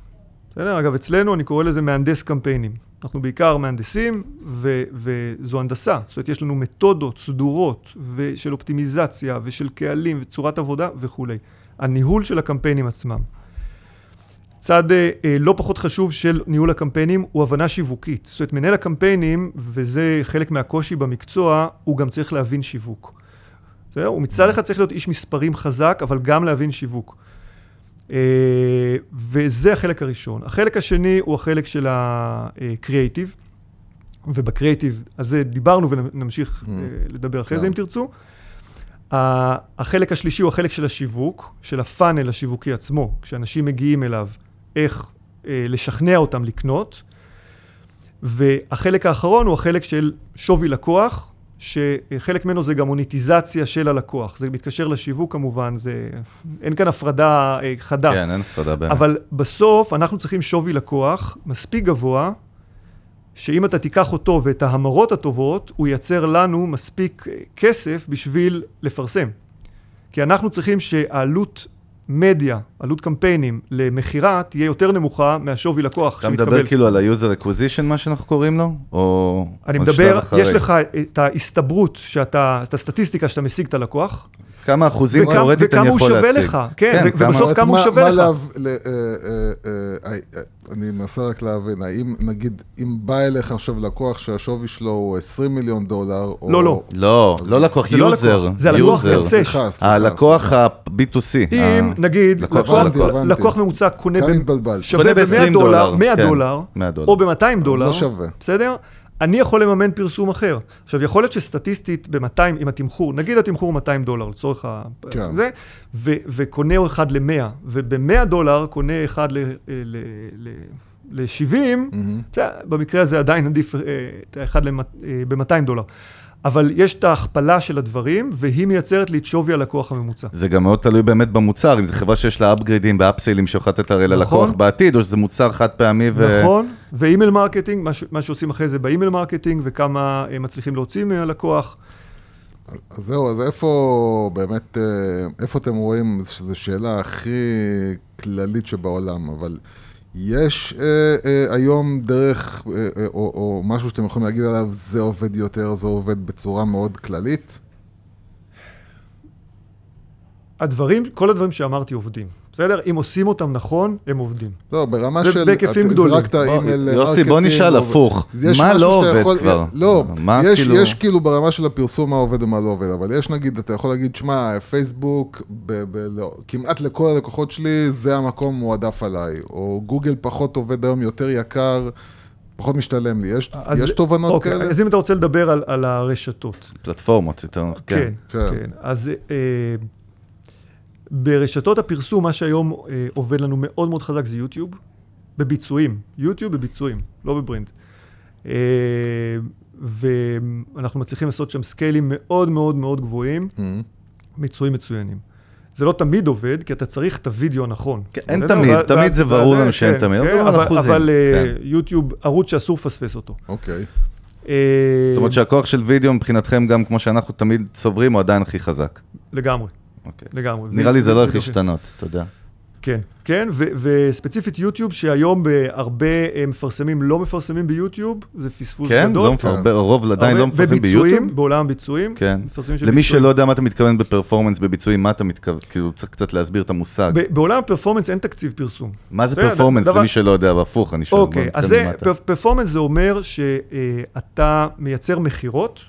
בסדר? אגב, אצלנו אני קורא לזה מהנדס קמפיינים. אנחנו בעיקר מהנדסים, ו- וזו הנדסה. זאת אומרת, יש לנו מתודות סדורות ושל אופטימיזציה ושל קהלים וצורת עבודה וכולי. הניהול של הקמפיינים עצמם. צד אה, אה, לא פחות חשוב של ניהול הקמפיינים הוא הבנה שיווקית. זאת אומרת, מנהל הקמפיינים, וזה חלק מהקושי במקצוע, הוא גם צריך להבין שיווק. בסדר? הוא מצד אחד צריך להיות איש מספרים חזק, אבל גם להבין שיווק. אה, וזה החלק הראשון. החלק השני הוא החלק של הקריאייטיב, ובקריאייטיב הזה דיברנו ונמשיך. אה, לדבר אחרי כן. זה אם תרצו. החלק השלישי הוא החלק של השיווק, של הפאנל השיווקי עצמו, כשאנשים מגיעים אליו, איך אה, לשכנע אותם לקנות. והחלק האחרון הוא החלק של שווי לקוח, שחלק ממנו זה גם מוניטיזציה של הלקוח. זה מתקשר לשיווק כמובן, זה... אין כאן הפרדה אה, חדה. כן, אין הפרדה באמת. אבל בסוף אנחנו צריכים שווי לקוח מספיק גבוה, שאם אתה תיקח אותו ואת ההמרות הטובות, הוא ייצר לנו מספיק אה, כסף בשביל לפרסם. כי אנחנו צריכים שהעלות מדיה, עלות קמפיינים למכירה, תהיה יותר נמוכה מהשווי לקוח אתה מדבר כאילו על ה-user acquisition, מה שאנחנו קוראים לו? או... אני מדבר? יש לך את ההסתברות שאתה, את הסטטיסטיקה שאתה משיג את הלקוח, כמה אחוזים וכמה- תיאורטית אני וכמה הוא יכול שווה להשיג? לך, כן, כמה- ובסוף כמה הוא שווה לך. אה, אה, אה, אני מנסה רק להבין, האם נגיד, אם בא אליך עכשיו לקוח שהשווי שלו הוא 20 מיליון דולר, או... לא, לא. לא, לא לקוח, זה לא user. זה הלקוח user. יוצא. סליחה, סליחה, הלקוח סליחה. ה-B2C. אם נגיד לקוח ממוצע קונה כאן ב- התבלבלתי. שווה קונה ב-100 ב-20 דולר, דולר, 100 כן, דולר, 100 דולר. או ב-200 דולר, לא שווה. בסדר? אני יכול לממן פרסום אחר. עכשיו, יכול להיות שסטטיסטית ב-200, עם התמחור, נגיד התמחור 200 דולר לצורך ה... כן. זה, ו- וקונה אחד ל-100, וב-100 דולר קונה אחד ל-70, מהמם. במקרה הזה עדיין עדיף אה, את האחד ב-200 דולר. אבל יש את ההכפלה של הדברים, והיא מייצרת לי את שווי הלקוח הממוצע. זה גם מאוד תלוי באמת במוצר, אם זו חברה שיש לה upgradeים ו upsaleים שיכולה לתת הרי ללקוח נכון. בעתיד, או שזה מוצר חד פעמי ו... נכון, ו email marketing, מה, ש- מה שעושים אחרי זה ב email marketing, וכמה אה, מצליחים להוציא מהלקוח. אז זהו, אז איפה באמת, אה, איפה אתם רואים, שזו שאלה הכי כללית שבעולם, אבל יש אה, אה, היום דרך, אה, אה, או, או משהו שאתם יכולים להגיד עליו, זה עובד יותר, זה עובד בצורה מאוד כללית? הדברים, כל הדברים שאמרתי עובדים, בסדר? אם עושים אותם נכון, הם עובדים. לא, ברמה זה של... בהיקפים גדולים. זרקת אימייל יוסי, בוא נשאל הפוך. מה לא עובד כבר? לא, יש, כאילו- יש כאילו ברמה של הפרסום מה עובד ומה לא עובד, אבל יש נגיד, אתה יכול להגיד, שמע, פייסבוק, לא, כמעט לכל הלקוחות שלי, זה המקום מועדף עליי, או גוגל פחות עובד היום, יותר יקר, פחות משתלם לי. יש, אז- יש תובנות אוקיי, כאלה? אז אם אתה רוצה לדבר על, על הרשתות. פלטפורמות יותר, כן, כן. כן. כן. כן. אז אה, ברשתות הפרסום, מה שהיום אה, עובד לנו מאוד מאוד חזק זה יוטיוב, בביצועים. יוטיוב בביצועים, לא בברינד. אה, ואנחנו מצליחים לעשות שם סקיילים מאוד מאוד מאוד גבוהים. ביצועים מצוינים. זה לא תמיד עובד, כי אתה צריך את הוידאו הנכון. כן, אין? תמיד, ו- תמיד ו- זה ברור לנו שאין כן, תמיד, כן, אבל אבל, אבל אה, כן. יוטיוב, ערוץ שאסור לפספס אותו. אוקיי. אה, זאת אומרת שהכוח של וידאו מבחינתכם, גם כמו שאנחנו תמיד סוברים, הוא עדיין הכי חזק. לגמרי, אוקיי. לגמרי. נראה לי זה לא הולך להשתנות, אתה יודע. כן, כן, ו- וספציפית יוטיוב, שהיום בהרבה אה, מפרסמים לא מפרסמים ביוטיוב, זה פספוס כן? גדול. לא מפר- הרוב עדיין לא הרבה- מפרסם בביצועים, ביוטיוב? בעולם הביצועים. כן. מפרסמים של למי ביצועים. שלא יודע מה אתה מתכוון בפרפורמנס, בביצועים, מה אתה מתכוון? כאילו, צריך קצת להסביר את המושג. ב- בעולם הפרפורמנס אין תקציב פרסום. מה זה פרפורמנס דבר- למי שלא יודע, והפוך, אני שואל. אוקיי, אז. פר- פרפורמנס זה אומר שאתה מייצר מכירות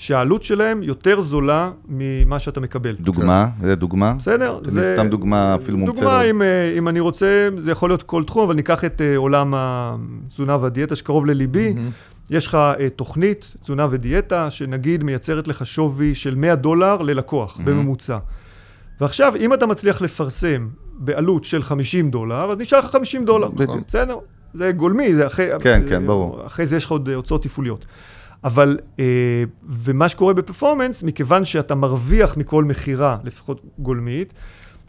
שהעלות שלהם יותר זולה ממה שאתה מקבל. דוגמה, זה דוגמה? בסדר? לי סתם דוגמה אפילו מומצאת. דוגמה, אם, אה, אם אני רוצה, זה יכול להיות כל תחום, אבל ניקח את אה, עולם התזונה והדיאטה שקרוב לליבי. יש לך uh, תוכנית, תזונה ודיאטה, שנגיד מייצרת לך שווי של 100 דולר ללקוח, mm-hmm. בממוצע. ועכשיו, אם אתה מצליח לפרסם בעלות של 50 דולר, אז נשאר לך 50 דולר. בדיוק. בסדר? זה גולמי, זה אחרי... כן, כן, ברור. אחרי זה יש לך עוד אה, הוצאות תפעוליות. אבל, אה, ומה שקורה בפרפורמנס, מכיוון שאתה מרוויח מכל מכירה, לפחות גולמית,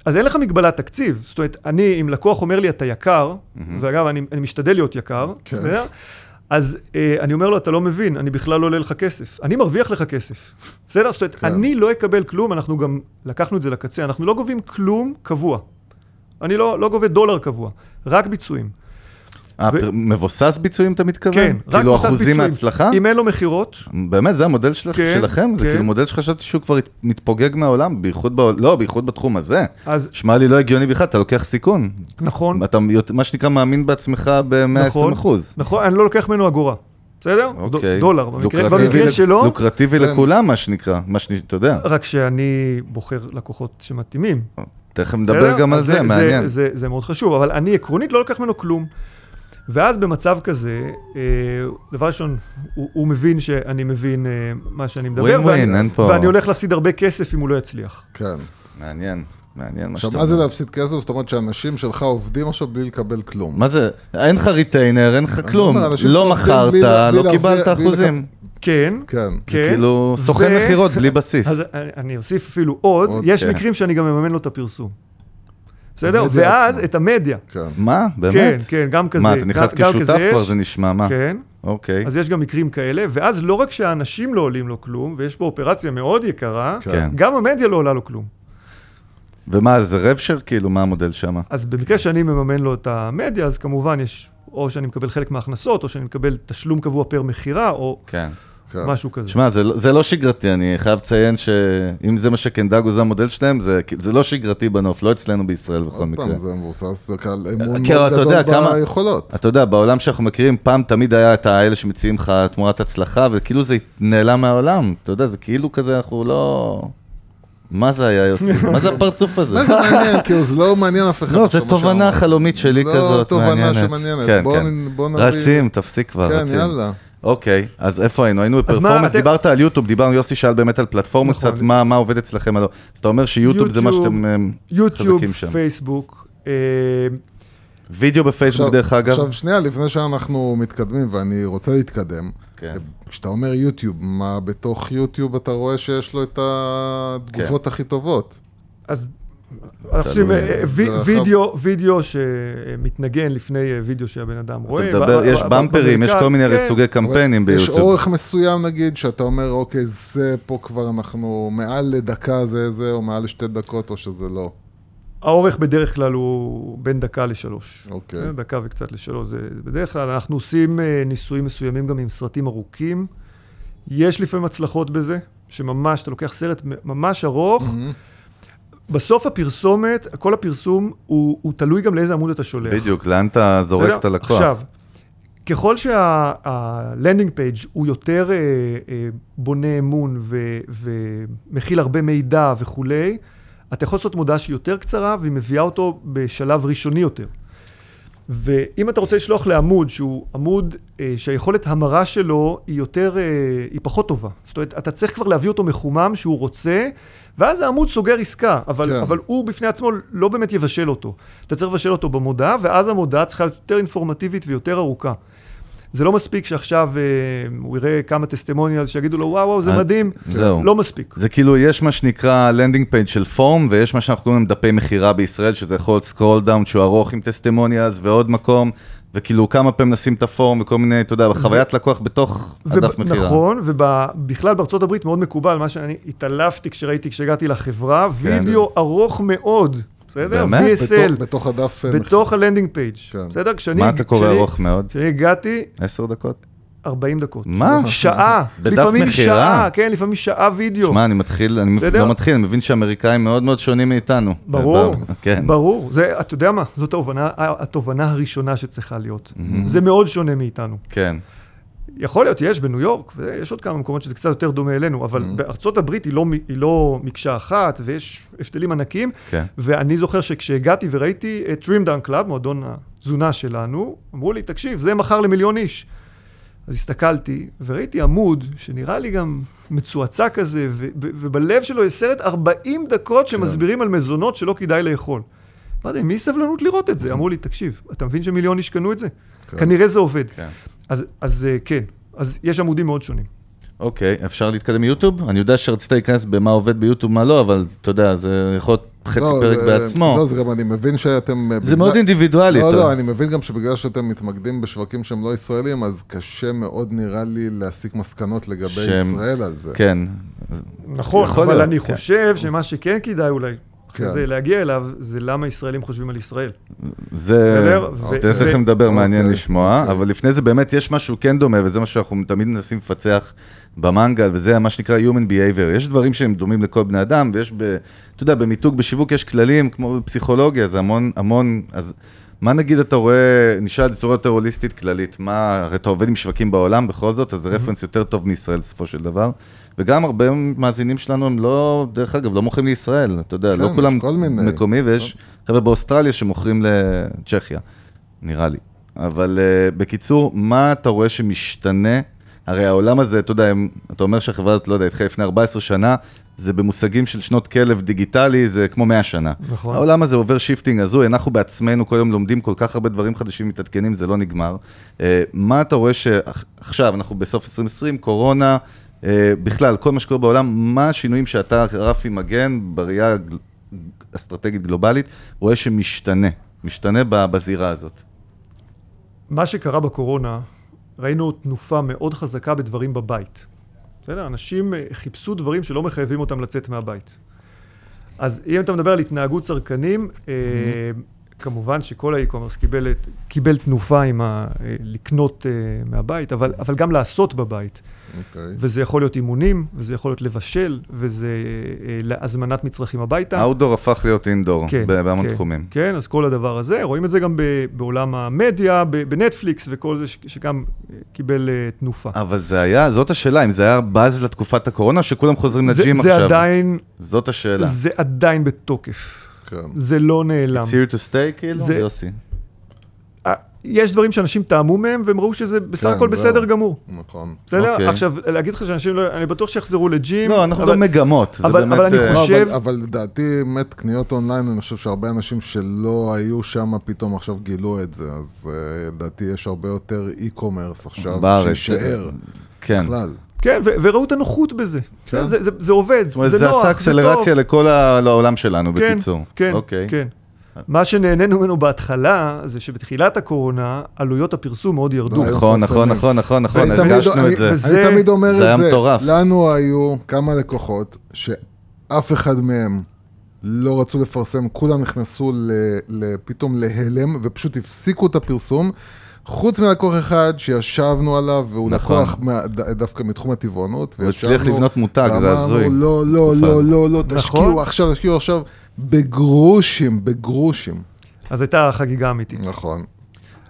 אז אין לך מגבלת תקציב. זאת אומרת, אני, אם לקוח אומר לי, אתה יקר, mm-hmm. ואגב, אני, אני משתדל להיות יקר, כן. בסדר? אז אה, אני אומר לו, אתה לא מבין, אני בכלל לא עולה לך כסף. אני מרוויח לך כסף. בסדר? זאת אומרת, כן. אני לא אקבל כלום, אנחנו גם לקחנו את זה לקצה, אנחנו לא גובים כלום קבוע. אני לא, לא גובה דולר קבוע, רק ביצועים. אה, ו- מבוסס ביצועים אתה מתכוון? כן, רק כאילו מבוסס אחוזים ביצועים. מההצלחה? אם אין לו מכירות, באמת, זה המודל של- כן, שלכם? זה כן. כאילו מודל שחשבתי שהוא כבר מתפוגג מהעולם, בייחוד בעול- לא, בייחוד בתחום הזה. אז שמע לי לא הגיוני בכלל, אתה לוקח סיכון. נכון, אתה מה שנקרא מאמין בעצמך ב-120 נכון. אחוז. נכון, אני לא לוקח ממנו אגורה. בסדר? אוקיי. דולר. במקרה, במקרה שלו, לוקרטיבי. לכולם, מה שנקרא, מה שאני, אתה יודע. רק שאני בוחר לקוחות שמתאימים. תכף נדבר? גם על זה, מעניין. זה, זה, זה מאוד חשוב, אבל אני עקרונית לא לוקח ממנו כלום. ואז במצב כזה, אה, דבר ראשון, הוא, הוא מבין שאני מבין אה, מה שאני מדבר, ווין ווין, ואני, אין פה- ואני הולך להפסיד הרבה כסף אם הוא לא יצליח. כן. מעניין, מעניין מה עכשיו, שאתה מה זה אומר. להפסיד כסף? זאת אומרת שאנשים שלך עובדים עכשיו בלי לקבל כלום. מה זה? אין לך retainer, אין לך כלום. אומר, לא מכרת, לא קיבלת אחוזים. כן, כן. זה כן. כאילו סוכן מכירות בלי בסיס. אז אני, אוסיף אפילו עוד, עוד, יש כן. מקרים שאני גם מממן לו את הפרסום. בסדר? ואז עצמה. את המדיה. כן. מה? באמת? כן, כן, גם כזה. מה, אתה נכנס כשותף כבר. זה נשמע, מה? כן. אוקיי. אז יש גם מקרים כאלה, ואז לא רק שהאנשים לא עולים לו כלום, ויש פה אופרציה מאוד יקרה, כן. גם המדיה לא עולה לו כלום. ומה, זה רבשר? כאילו, מה המודל שם? אז במקרה שאני מממן לו את המדיה, אז כמובן יש, או שאני מקבל חלק מההכנסות, או שאני מקבל תשלום קבוע פר מכירה, או כן. כן. משהו כזה. שמע, זה, לא- זה לא שגרתי, אני חייב לציין שאם זה מה שקנדגו זה המודל שלהם, זה, זה לא שגרתי בנוף, לא אצלנו בישראל בכל עוד מקרה. פעם, זה מבוסס על אמון כן, מאוד יודע גדול כמה- ביכולות. אתה יודע, בעולם שאנחנו מכירים, פעם תמיד היה את האלה שמציעים לך תמורת הצלחה, וכאילו זה נעלם מהעולם. אתה יודע, זה כאילו כזה, אנחנו לא... מה זה היה, יוסי? מה זה הפרצוף הזה? מה זה מעניין? כאילו, זה לא מעניין אף אחד. לא, זו תובנה. חלומית שלי לא כזאת, תובנה מעניינת. שמעניינת. כן, בוא כן. נ- בוא נביא- רצים, תפסיק כבר, כן, רצים. יאללה. אוקיי, אז איפה היינו? היינו בפרפורמנס, אתם- דיברת על יוטיוב, דיברנו, יוסי שאל באמת על פלטפורמות נכון. קצת, מה מה עובד אצלכם, אז אתה אומר שיוטיוב זה מה יוטיוב, שאתם אה, יוטיוב, חזקים שם. פייסבוק, אה, וידאו בפייסבוק עכשיו- דרך אגב. עכשיו, שנייה, לפני שאנחנו מתקדמים, ואני רוצה להתקדם, כן. כשאתה אומר יוטיוב, מה בתוך יוטיוב אתה רואה שיש לו את התגובות הכי טובות? אז אנחנו עושים אה, זה וי- אחר- וידאו, וידאו שמתנגן לפני אה, וידאו שהבן אדם רואה. אתה מדבר, יש במפרים, יש כל מיני כן. סוגי קמפיינים יש ביוטיוב. אורך מסוים נגיד, שאתה אומר, אוקיי, זה פה כבר אנחנו, מעל לדקה זה זה, או מעל לשתי דקות, או שזה לא. האורך בדרך כלל הוא בין דקה לשלוש. אוקיי. כן, דקה וקצת לשלוש. זה בדרך כלל אנחנו עושים אה, ניסויים מסוימים גם עם סרטים ארוכים. יש לפעמים הצלחות בזה, שממש, אתה לוקח סרט ממש ארוך, מהמם. בסוף הפרסומת, כל הפרסום הוא, הוא תלוי גם לאיזה עמוד אתה שולח. בדיוק, לאן אתה זורק? את הלקוח. עכשיו, ככל שה landing page הוא יותר אה, אה, בונה אמון ו, ומכיל הרבה מידע וכולי, אתה יכול לעשות מודעה שהיא יותר קצרה והיא מביאה אותו בשלב ראשוני יותר. ואם אתה רוצה לשלוח לעמוד שהוא עמוד אה, שהיכולת המרה שלו היא יותר, אה, היא פחות טובה. זאת אומרת, אתה צריך כבר להביא אותו מחומם שהוא רוצה, ואז העמוד סוגר עסקה, אבל, כן. אבל הוא בפני עצמו לא באמת יבשל אותו. אתה צריך לבשל אותו במודעה, ואז המודעה צריכה להיות יותר אינפורמטיבית ויותר ארוכה. זה לא מספיק שעכשיו אה, הוא יראה כמה testimonial שיגידו לו, וואו, וואו, זה אה, מדהים. זהו. לא מספיק. זה כאילו, יש מה שנקרא landing page של form, ויש מה שאנחנו קוראים להם דפי מכירה בישראל, שזה יכול להיות scroll down שהוא ארוך עם testimonials ועוד מקום, וכאילו כמה פעמים נשים את ה form וכל מיני, אתה יודע, חוויית לקוח בתוך הדף מכירה. נכון, ובכלל בארצות הברית מאוד מקובל, מה שאני התעלפתי כשראיתי, כשהגעתי לחברה, כן. וידאו ארוך מאוד, בסדר? באמת? VSL, בתוך- בתוך הדף... אה, בתוך ה landing page, כן. בסדר? כשאני... מה אתה קורא כשאני- ארוך מאוד? כשאני הגעתי, עשר דקות? 40 דקות. מה? שעה. בדף לפעמים מכירה? שעה, כן, לפעמים שעה וידאו. שמע, אני מתחיל, אני בסדר? לא מתחיל, אני מבין שאמריקאים מאוד מאוד שונים מאיתנו. ברור, כן. ברור. זה, אתה יודע מה? זאת התובנה, התובנה הראשונה שצריכה להיות. זה מאוד שונה מאיתנו. כן. יכול להיות, יש בניו יורק, ויש עוד כמה מקומות שזה קצת יותר דומה אלינו, אבל Mhm. בארצות הברית היא לא, היא לא מקשה אחת, ויש הבדלים ענקים. כן. ואני זוכר שכשהגעתי וראיתי את Trim Down Club, מועדון התזונה שלנו, אמרו לי, תקשיב, זה מכר למיליון איש. אז הסתכלתי, וראיתי עמוד שנראה לי גם מצועצע כזה, ובלב שלו יש סרט 40 דקות שמסבירים על מזונות שלא כדאי לאכול. אמרתי, מי סבלנות לראות את זה? אמרו לי, תקשיב, אתה מבין שמיליון איש קנו את זה? כן. כנראה זה עובד. כן. אז, אז אה, כן, אז יש עמודים מאוד שונים. אוקיי, אפשר להתקדם מיוטיוב? אני יודע שרצית להיכנס במה עובד ביוטיוב, מה לא, אבל אתה יודע, זה יכול להיות חצי לא, פרק זה- בעצמו. לא, זה גם, אני מבין שאתם... אה, זה בגלל- מאוד אינדיבידואלי. לא, אתה- לא, אני מבין גם שבגלל שאתם מתמקדים בשווקים שהם לא ישראלים, אז קשה מאוד נראה לי להסיק מסקנות לגבי שהם- ישראל על זה. כן. נכון, אבל להיות, אני כן. חושב שמה שכן כדאי אולי, אחרי כן. זה להגיע אליו, זה למה ישראלים חושבים על ישראל. זה... ו- תכף ו- נדבר, מעניין אוקיי, לשמוע, אוקיי. אבל לפני זה באמת יש משהו כן דומה, וזה מה שאנחנו תמיד מנסים לפצח במנגל, וזה מה שנקרא Human Behavior. יש דברים שהם דומים לכל בני אדם, ויש, אתה יודע, במיתוג, בשיווק יש כללים, כמו בפסיכולוגיה, זה המון, המון, אז מה נגיד אתה רואה, נשאל בצורה יותר הוליסטית כללית, מה, הרי אתה עובד עם שווקים בעולם בכל זאת, אז זה רפרנס יותר טוב מישראל בסופו של דבר. וגם הרבה מאזינים שלנו הם לא, דרך אגב, לא מוכרים לישראל, אתה יודע, כן, לא כולם מיני. מקומי, ויש חבר'ה באוסטרליה שמוכרים לצ'כיה, נראה לי. אבל uh, בקיצור, מה אתה רואה שמשתנה? הרי העולם הזה, אתה יודע, אתה אומר שהחברה הזאת, לא יודע, התחילה לפני 14 שנה, זה במושגים של שנות כלב דיגיטלי, זה כמו 100 שנה. נכון. העולם הזה עובר shifting הזוי, אנחנו בעצמנו כל יום לומדים כל כך הרבה דברים חדשים מתעדכנים, זה לא נגמר. אה, מה אתה רואה שעכשיו, אנחנו בסוף 2020, קורונה, אה, בכלל, כל מה שקורה בעולם, מה השינויים שאתה, רפי מגן, בראייה אסטרטגית גלובלית, רואה שמשתנה, משתנה בזירה הזאת. מה שקרה בקורונה, ראינו תנופה מאוד חזקה בדברים בבית. בסדר? אנשים אה, חיפשו דברים שלא מחייבים אותם לצאת מהבית. אז אם אתה מדבר על התנהגות צרכנים, אה, כמובן שכל האי-קומרס קיבל, קיבל תנופה עם ה, אה, לקנות מהבית, אבל, אבל גם לעשות בבית. אוקיי. וזה יכול להיות אימונים, וזה יכול להיות לבשל, וזה אה, להזמנת מצרכים הביתה. האוטדור הפך להיות אינדור, כן, בהמון כן, תחומים. כן, אז כל הדבר הזה, רואים את זה גם ב- בעולם המדיה, ב- בנטפליקס וכל זה ש- שגם אה, קיבל אה, תנופה. אבל זה היה, זאת השאלה, אם זה היה בז לתקופת הקורונה, שכולם חוזרים זה, לג'ים זה עכשיו. עדיין, זאת השאלה. זה עדיין בתוקף. כן. זה לא נעלם. It's here to stay, כאילו, זה- יוסי. אה, יש דברים שאנשים טעמו מהם, והם ראו שזה בסך כן, הכל זהו. בסדר גמור. נכון. בסדר? אוקיי. עכשיו, להגיד לך שאנשים לא... אני בטוח שיחזרו לג'ים. לא, אנחנו אבל- במגמות, זה אבל- באמת... אבל אני אה, לא, חושב- אבל, אבל לדעתי, באמת, קניות אונליין, אני חושב שהרבה אנשים שלא היו שם פתאום עכשיו גילו את זה, אז uh, לדעתי יש הרבה יותר אי-קומרס עכשיו, בארץ, שיישאר כן. בכלל. כן, ו- וראו את הנוחות בזה. כן. זה, זה, זה עובד, זאת אומרת, זה זה נוח, עשה זה אקסלרציה טוב. לכל ה- לעולם שלנו, כן, בקיצור. כן, אוקיי. כן. מה שנהנינו ממנו בהתחלה, זה שבתחילת הקורונה, עלויות הפרסום מאוד ירדו. לא, נכון, נכון. נכון, נכון, נכון, תמיד- הרגשנו את זה. אני תמיד אומר זה היה את זה, מטורף. לנו היו כמה לקוחות שאף אחד מהם לא רצו לפרסם, כולם נכנסו פתאום להלם ופשוט הפסיקו את הפרסום. חוץ מלקוח אחד שישבנו עליו, והוא נכון. לקוח מה, ד, דווקא מתחום הטבעונות. הוא הצליח לבנות מותג, זה הזוי. לא, לא. לא, לא, לא, נכון. תשקיעו עכשיו, תשקיעו עכשיו, בגרושים, בגרושים. אז הייתה חגיגה אמיתית. נכון.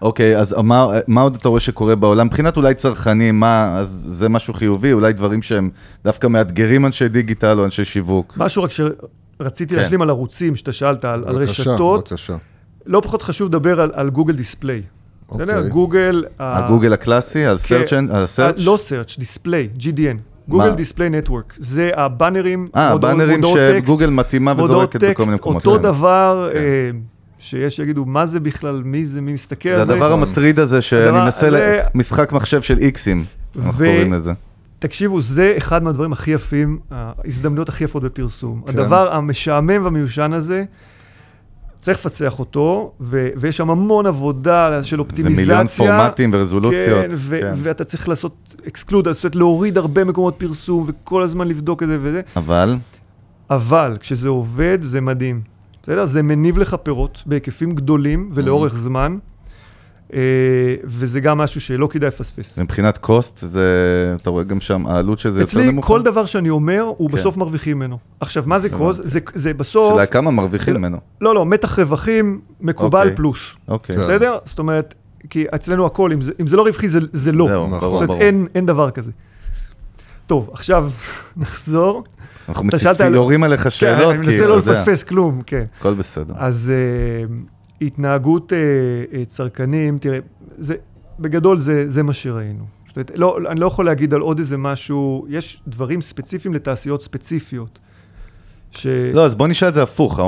אוקיי, אז מה, מה עוד אתה רואה שקורה בעולם? מבחינת אולי צרכנים, מה, אז זה משהו חיובי? אולי דברים שהם דווקא מאתגרים אנשי דיגיטל או אנשי שיווק? משהו רק שרציתי כן. להשלים על ערוצים, שאתה שאלת, על, על בבקשה, רשתות. בבקשה. לא פחות חשוב לדבר על, על Google Display. אוקיי. בסדר? גוגל... ה- הגוגל הקלאסי, על כן. search, en- על אה, ה-search? לא search, display, GDN. Google Display Network. זה הבאנרים, אה, הבאנרים שגוגל מתאימה וזורקת בכל מיני מקומות. אותו. דבר, כן. אה, שיש שיגידו, מה זה בכלל, מי זה, מי מסתכל זה על זה. הדבר המטריד הזה שאני מנסה, זה- ל- משחק מחשב של איקסים, אנחנו קוראים לזה. תקשיבו, זה אחד מהדברים הכי יפים, ההזדמנויות הכי יפות בפרסום. כן. הדבר המשעמם והמיושן הזה, צריך לפצח אותו, ו- ויש שם המון עבודה של זה אופטימיזציה. מיליון פורמטים ורזולוציות. כן, ו- כן. ואתה צריך לעשות exclude, זאת אומרת להוריד הרבה מקומות פרסום, וכל הזמן לבדוק את זה וזה. אבל, אבל כשזה עובד, זה מדהים. בסדר? זה מניב לך פירות בהיקפים גדולים ולאורך זמן, אה, וזה גם משהו שלא כדאי לפספס. מבחינת cost, זה, אתה רואה גם שם, העלות של זה יותר אצלי נמוכה? כל דבר שאני אומר, הוא כן. בסוף מרוויחים ממנו. עכשיו, מה זה. קוז? זה- זה בסוף, השאלה כמה מרוויחים ממנו. לא, לא, מתח רווחים מקובל אוקיי. פלוס. אוקיי. בסדר? זאת אומרת, כי אצלנו הכל, אם זה, אם זה לא רווחי, זה, זה לא. זהו. ברור, זאת אומרת. אין, אין דבר כזה. טוב, עכשיו נחזור. אנחנו מציפים, יורים עליך שאלות, כן, אני מנסה לא לפספס כלום, כן. הכל בסדר. אז uh, התנהגות uh, uh, צרכנים, תראה, זה, בגדול זה, זה מה שראינו. זאת אומרת, לא, אני לא יכול להגיד על עוד איזה משהו, יש דברים ספציפיים לתעשיות ספציפיות. ש... לא, אז בוא נשאל את זה הפוך.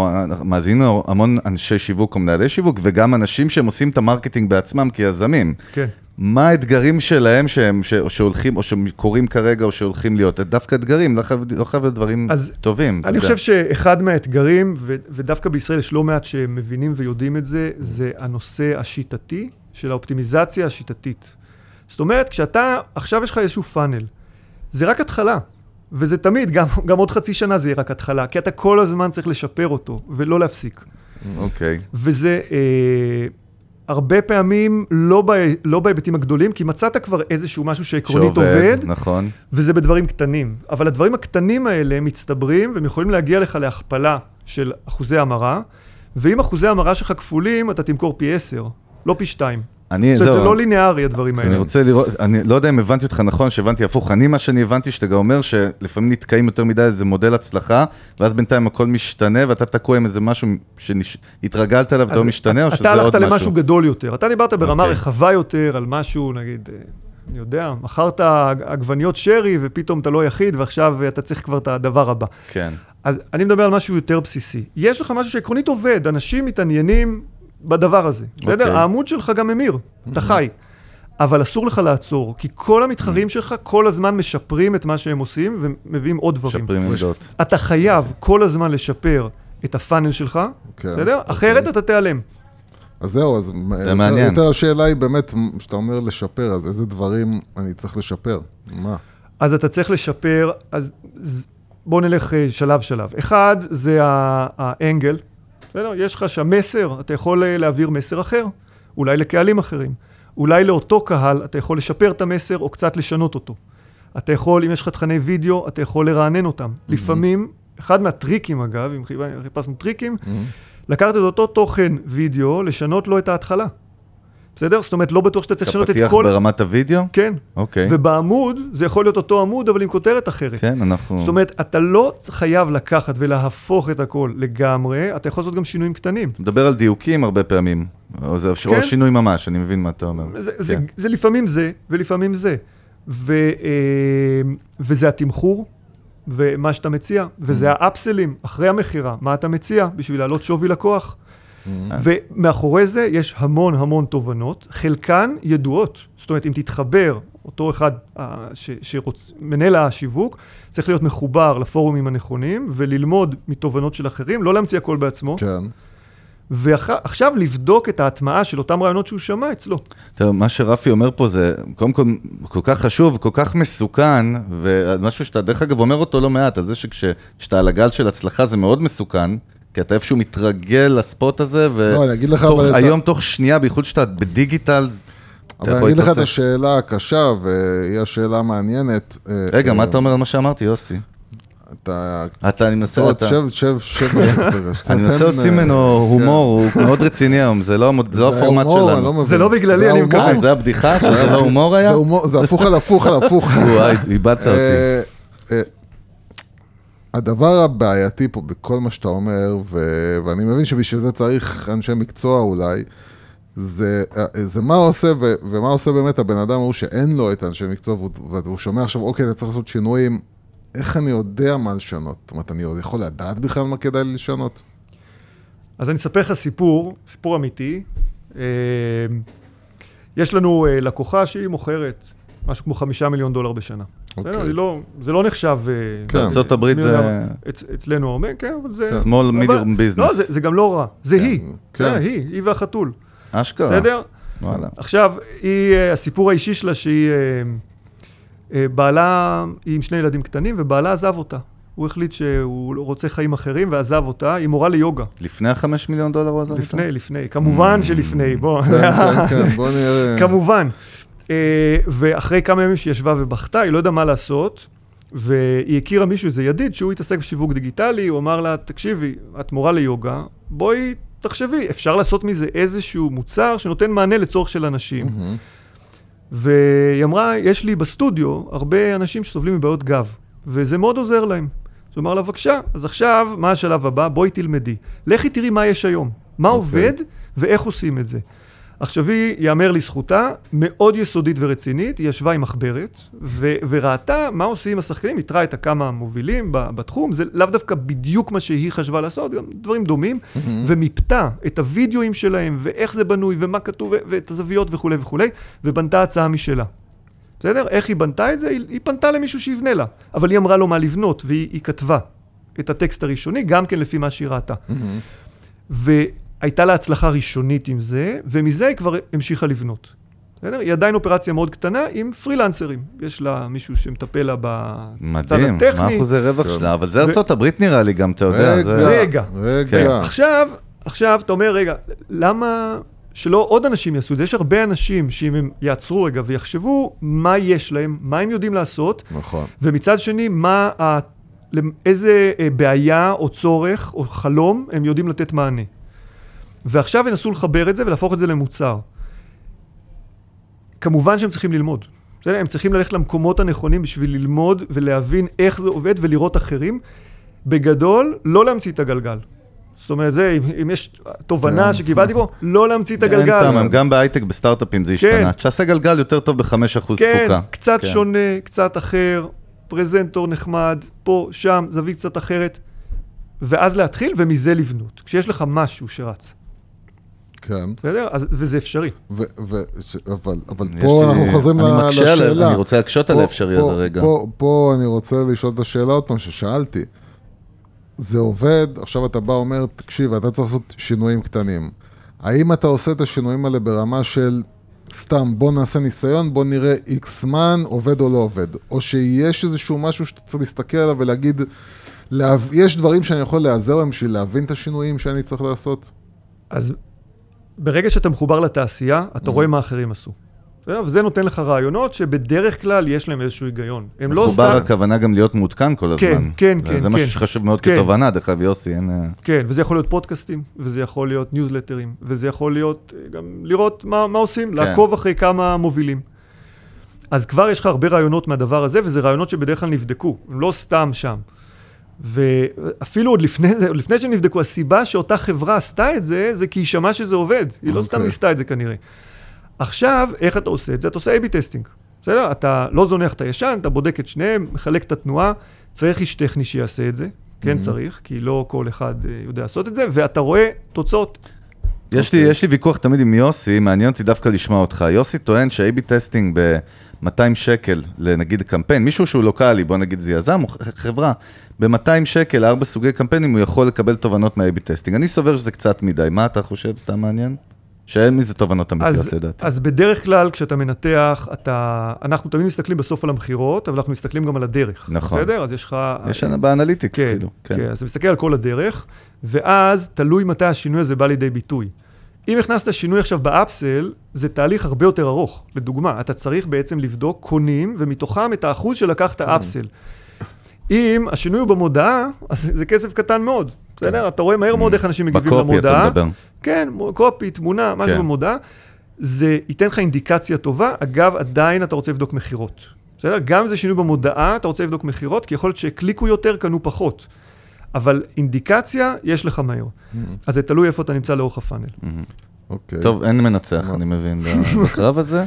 מאזינים לנו המון אנשי שיווק או מנהלי שיווק, וגם אנשים שהם עושים את ה marketing בעצמם כיזמים. כן. מה האתגרים שלהם שהם, ש, שהולכים, או שקורים כרגע, או שהולכים להיות? דווקא אתגרים, לא חייב, לא חייב להיות דברים אז טובים. אני. חושב שאחד מהאתגרים, ו- ודווקא בישראל יש לא מעט שמבינים ויודעים את זה, זה הנושא השיטתי של האופטימיזציה השיטתית. זאת אומרת, כשאתה, עכשיו יש לך איזשהו funnel, זה רק התחלה, וזה תמיד, גם, גם עוד חצי שנה זה יהיה רק התחלה, כי אתה כל הזמן צריך לשפר אותו, ולא להפסיק. אוקיי. וזה אה, הרבה פעמים לא, ב, לא בהיבטים הגדולים, כי מצאת כבר איזשהו משהו שעקרונית עובד, נכון. וזה בדברים קטנים. אבל הדברים הקטנים האלה מצטברים, והם יכולים להגיע לך להכפלה של אחוזי המרה, ואם אחוזי המרה שלך כפולים, אתה תמכור פי 10, לא פי 2. אני, זאת אומרת, זה זהו, לא ליניארי, הדברים האלה. אני רוצה לראות, אני לא יודע אם הבנתי אותך נכון, שהבנתי הפוך. אני, מה שאני הבנתי, שאתה גם אומר שלפעמים נתקעים יותר מדי איזה מודל הצלחה, ואז בינתיים הכל משתנה, ואתה תקוע עם איזה משהו שהתרגלת אליו, ואתה לא משתנה, או אתה שזה עוד הלכת משהו? למשהו גדול יותר. אתה דיברת ברמה אוקיי. רחבה יותר על משהו, נגיד, אה, אני יודע, מכרת עגבניות שרי, ופתאום אתה לא יחיד, ועכשיו אתה צריך כבר את הדבר הבא. כן. אז אני מדבר על משהו יותר בסיסי. יש לך משהו שעקרונית עובד, אנשים מתעניינים בדבר הזה, בסדר? אוקיי. העמוד שלך גם ממיר, אתה חי. אבל אסור לך לעצור, כי כל המתחרים שלך כל הזמן משפרים את מה שהם עושים ומביאים עוד דברים. משפרים עמדות. אתה חייב כל הזמן לשפר את הפאנל שלך, כן, בסדר? אוקיי. אחרת אתה תיעלם. אז זהו, אז יותר- מעניין. יותר השאלה היא באמת, כשאתה אומר לשפר, אז איזה דברים אני צריך לשפר? מה? אז אתה צריך לשפר, אז בואו נלך אה, שלב-שלב. אחד, זה האנגל, בסדר? יש לך שם מסר, אתה יכול אה, להעביר מסר אחר, אולי לקהלים אחרים. אולי לאותו קהל אתה יכול לשפר את המסר או קצת לשנות אותו. אתה יכול, אם יש לך תכני וידאו, אתה יכול לרענן אותם. לפעמים, אחד מהטריקים אגב, אם חיפ- חיפשנו טריקים, לקחת את אותו תוכן וידאו, לשנות לו את ההתחלה. בסדר? זאת אומרת, לא בטוח שאתה צריך לשנות את הפתיח כל... ברמת הוידאו? כן. אוקיי. ובעמוד, זה יכול להיות אותו עמוד, אבל עם כותרת אחרת. כן, אנחנו... זאת אומרת, אתה לא חייב לקחת ולהפוך את הכל לגמרי, אתה יכול לעשות גם שינויים קטנים. אתה מדבר על דיוקים הרבה פעמים, או, זה, כן. או שינוי ממש, אני מבין מה אתה אומר. זה, זה, כן. זה לפעמים זה, ולפעמים זה. ו, אה, וזה התמחור, ומה שאתה מציע, וזה Mm-hmm. האפסלים, אחרי המכירה, מה אתה מציע בשביל להעלות שווי לקוח. Mm-hmm. ומאחורי זה יש המון המון תובנות, חלקן ידועות. זאת אומרת, אם תתחבר, אותו אחד אה, ש, שרוצ... מנהל השיווק, צריך להיות מחובר לפורומים הנכונים, וללמוד מתובנות של אחרים, לא להמציא הכל בעצמו, כן. ועכשיו לבדוק את ההטמעה של אותם רעיונות שהוא שמע אצלו. תראה, מה שרפי אומר פה זה, קודם כל, כל כך חשוב, כל כך מסוכן, ומשהו שאתה, דרך אגב, אומר אותו לא מעט, על זה שכשאתה על הגל של הצלחה זה מאוד מסוכן, כי אתה איפשהו מתרגל לספוט הזה, לא, אני אגיד לך, ותוך אבל אתה- היום, תוך שנייה, בייחוד שאתה בדיגיטל, אתה אבל אני אגיד לך את. השאלה הקשה, והיא השאלה המעניינת. אה, רגע, אה, מה אתה אומר על מה שאמרתי, יוסי? אתה... אתה, אני מנסה, טוב, אתה... שב, שב, שב. אני מנסה להוציא אה, ממנו הומור, הוא מאוד רציני היום, זה לא לא הפורמט לא שלנו. זה לא בגללי, זה אני? מקווה. זה הבדיחה? שזה לא הומור היה? זה הפוך על הפוך על הפוך. וואי, איבדת אותי. הדבר הבעייתי פה בכל מה שאתה אומר, ו- ואני מבין שבשביל זה צריך אנשי מקצוע אולי, זה, זה מה עושה, ו- ומה עושה באמת הבן אדם ההוא שאין לו את האנשי מקצוע, והוא, והוא שומע עכשיו, אוקיי, אתה צריך לעשות שינויים, איך אני יודע מה לשנות? זאת אומרת, אני עוד יכול לדעת בכלל מה כדאי לשנות? אז אני אספר לך סיפור, סיפור אמיתי. אה, יש לנו אה, לקוחה שהיא מוכרת משהו כמו חמישה מיליון דולר בשנה. אוקיי. לא- זה לא נחשב... אה, כן. בארצות הברית זה אצ- אצלנו הרבה, כן, אבל זה... small אבל- medium business. לא, זה, זה גם לא רע, זה היא. כן. זה היא, היא והחתול. אשכרה. בסדר? וואלה. עכשיו, היא, אה, הסיפור האישי שלה שהיא... אה, בעלה, היא עם שני ילדים קטנים, ובעלה עזב אותה. הוא החליט שהוא רוצה חיים אחרים ועזב אותה, היא מורה ליוגה. לפני החמש מיליון דולר הוא עזב אותה? לפני, לפני, כמובן שלפני, בוא. כן, כן, כן, בוא נראה. כמובן. אה, ואחרי כמה ימים שהיא ישבה ובכתה, היא לא ידעה מה לעשות, והיא הכירה מישהו, איזה ידיד, שהוא התעסק בשיווק דיגיטלי, הוא אמר לה, תקשיבי, את מורה ליוגה, בואי תחשבי, אפשר לעשות מזה איזשהו מוצר שנותן מענה לצורך של אנשים. מהמם. והיא אמרה, יש לי בסטודיו הרבה אנשים שסובלים מבעיות גב, וזה מאוד עוזר להם. אז הוא אמר לה, בבקשה, אז עכשיו, מה השלב הבא? בואי תלמדי. לכי תראי מה יש היום, מה אוקיי. עובד ואיך עושים את זה. עכשיו היא, יאמר לזכותה, מאוד יסודית ורצינית, היא ישבה עם מחברת, ו- וראתה מה עושים השחקנים, איתרה את הכמה המובילים ב- בתחום, זה לאו דווקא בדיוק מה שהיא חשבה לעשות, גם דברים דומים, ומיפתה את הוידאוים שלהם, ואיך זה בנוי, ומה כתוב, ו- ואת הזוויות וכולי וכולי, ובנתה הצעה משלה. בסדר? איך היא בנתה את זה? היא, היא פנתה למישהו שיבנה לה, אבל היא אמרה לו מה לבנות, והיא היא כתבה את הטקסט הראשוני, גם כן לפי מה שהיא ראתה. מהמם. והייתה לה הצלחה ראשונית עם זה, ומזה היא כבר המשיכה לבנות. בסדר? היא עדיין אופרציה מאוד קטנה עם פרילנסרים. יש לה מישהו שמטפל לה בצד מדהים, הטכני. מה אחוזי רווח כן. שלה? אבל זה ארצות הברית נראה לי גם, אתה יודע. זה- רגע. רגע. כן. עכשיו, עכשיו, אתה אומר, רגע, למה שלא עוד אנשים יעשו את זה? יש הרבה אנשים שאם הם יעצרו רגע ויחשבו מה יש להם, מה הם יודעים לעשות, נכון. ומצד שני, מה, איזה אה, בעיה או צורך או חלום הם יודעים לתת מענה. ועכשיו ינסו לחבר את זה ולהפוך את זה למוצר. כמובן שהם צריכים ללמוד. בסדר? הם צריכים ללכת למקומות הנכונים בשביל ללמוד ולהבין איך זה עובד ולראות אחרים. בגדול, לא להמציא את הגלגל. זאת אומרת, זה, אם, אם יש תובנה כן. שקיבלתי פה, לא להמציא את אין הגלגל. טעם, הם גם בהייטק, בסטארט-אפים זה כן. השתנה. תעשה גלגל יותר טוב ב-5% כן, תפוקה. קצת כן. שונה, קצת אחר, פרזנטור נחמד, פה, שם, זווית קצת אחרת, ואז להתחיל ומזה לבנות. כשיש לך משהו שרץ, כן. בסדר? אז, וזה אפשרי. ו- ו- ש- אבל אבל פה לי- אנחנו חוזרים אני ל- מקשה על- לשאלה. אני רוצה להקשות על פה- האפשרי פה- הזה רגע. פה- פה אני רוצה לשאול את השאלה עוד פעם ששאלתי. זה עובד, עכשיו אתה בא אומר, תקשיב, אתה צריך לעשות שינויים קטנים. האם אתה עושה את השינויים האלה ברמה של סתם, בוא נעשה ניסיון, בוא נראה איקס זמן, עובד או לא עובד? או שיש איזשהו משהו שאתה צריך להסתכל עליו ולהגיד, להב... יש דברים שאני יכול להיעזר בהם בשביל להבין את השינויים שאני צריך לעשות? אז ברגע שאתה מחובר לתעשייה, אתה רואה מה אחרים עשו. וזה נותן לך רעיונות שבדרך כלל יש להם איזשהו היגיון. הם לא מחובר סתם... הכוונה גם להיות מעודכן כל כן, הזמן. כן, זה- כן, זה כן. משהו שחשוב מאוד כן. כתובנה, דרך אגב, יוסי, אין... אה, כן, וזה יכול להיות פודקאסטים, וזה יכול להיות ניוזלטרים, וזה יכול להיות אה, גם לראות מה, עושים, כן. לעקוב אחרי כמה מובילים. אז כבר יש לך הרבה רעיונות מהדבר הזה, וזה רעיונות שבדרך כלל נבדקו, הם לא סתם שם. ואפילו עוד לפני זה, עוד לפני שהם נבדקו, הסיבה שאותה חברה עשתה את זה, זה כי היא שמעה שזה עובד. היא לא סתם אוקיי. ניסתה את זה כנראה. עכשיו, איך אתה עושה את זה? אתה עושה A-B testing. בסדר? אתה לא זונח את הישן, אתה בודק את שניהם, מחלק את התנועה, צריך איש טכני שיעשה את זה, כן Mhm. צריך, כי לא כל אחד אה, יודע לעשות את זה, ואתה רואה תוצאות. יש לי, אוקיי. יש לי ויכוח תמיד עם יוסי, מעניין אותי דווקא לשמוע אותך. יוסי טוען שה-AB testing ב-200 שקל, לנגיד קמפיין, מישהו שהוא לוקאלי, בוא נגיד זה יזם או חברה, ב-200 שקל, ארבע סוגי קמפיינים, הוא יכול לקבל תובנות מה-AB testing. אני סובר שזה קצת מדי, מה אתה חושב? סתם מעניין? שאין מזה תובנות אמיתיות אז, לדעתי. אז בדרך כלל כשאתה מנתח, אתה, אנחנו תמיד מסתכלים בסוף על המכירות, אבל אנחנו מסתכלים גם על הדרך. נכון. בסדר? אז יש לך... יש ב analytics, כן, כאילו. כן. כן, אז אתה מסתכל על כל הדרך, ואז תלוי מתי השינוי הזה בא לידי ביטוי. אם הכנסת שינוי עכשיו ב upsell, זה תהליך הרבה יותר ארוך. לדוגמה, אתה צריך בעצם לבדוק קונים, ומתוכם את האחוז שלקחת כן. upsell. אם השינוי הוא במודעה, אז זה כסף קטן מאוד. בסדר? אתה רואה מהר מאוד איך אנשים מגיבים כן. בקופי אתה למודעה. מדבר. כן, קופי, תמונה, משהו כן. במודעה. זה ייתן לך אינדיקציה טובה. אגב, עדיין אתה רוצה לבדוק מכירות. בסדר? גם אם זה שינוי במודעה, אתה רוצה לבדוק מכירות, כי יכול להיות שהקליקו יותר, קנו פחות. אבל אינדיקציה יש לך מהר. אז זה תלוי איפה אתה נמצא לאורך הפאנל. אוקיי. טוב, אין מנצח, אני מבין, בקרב הזה.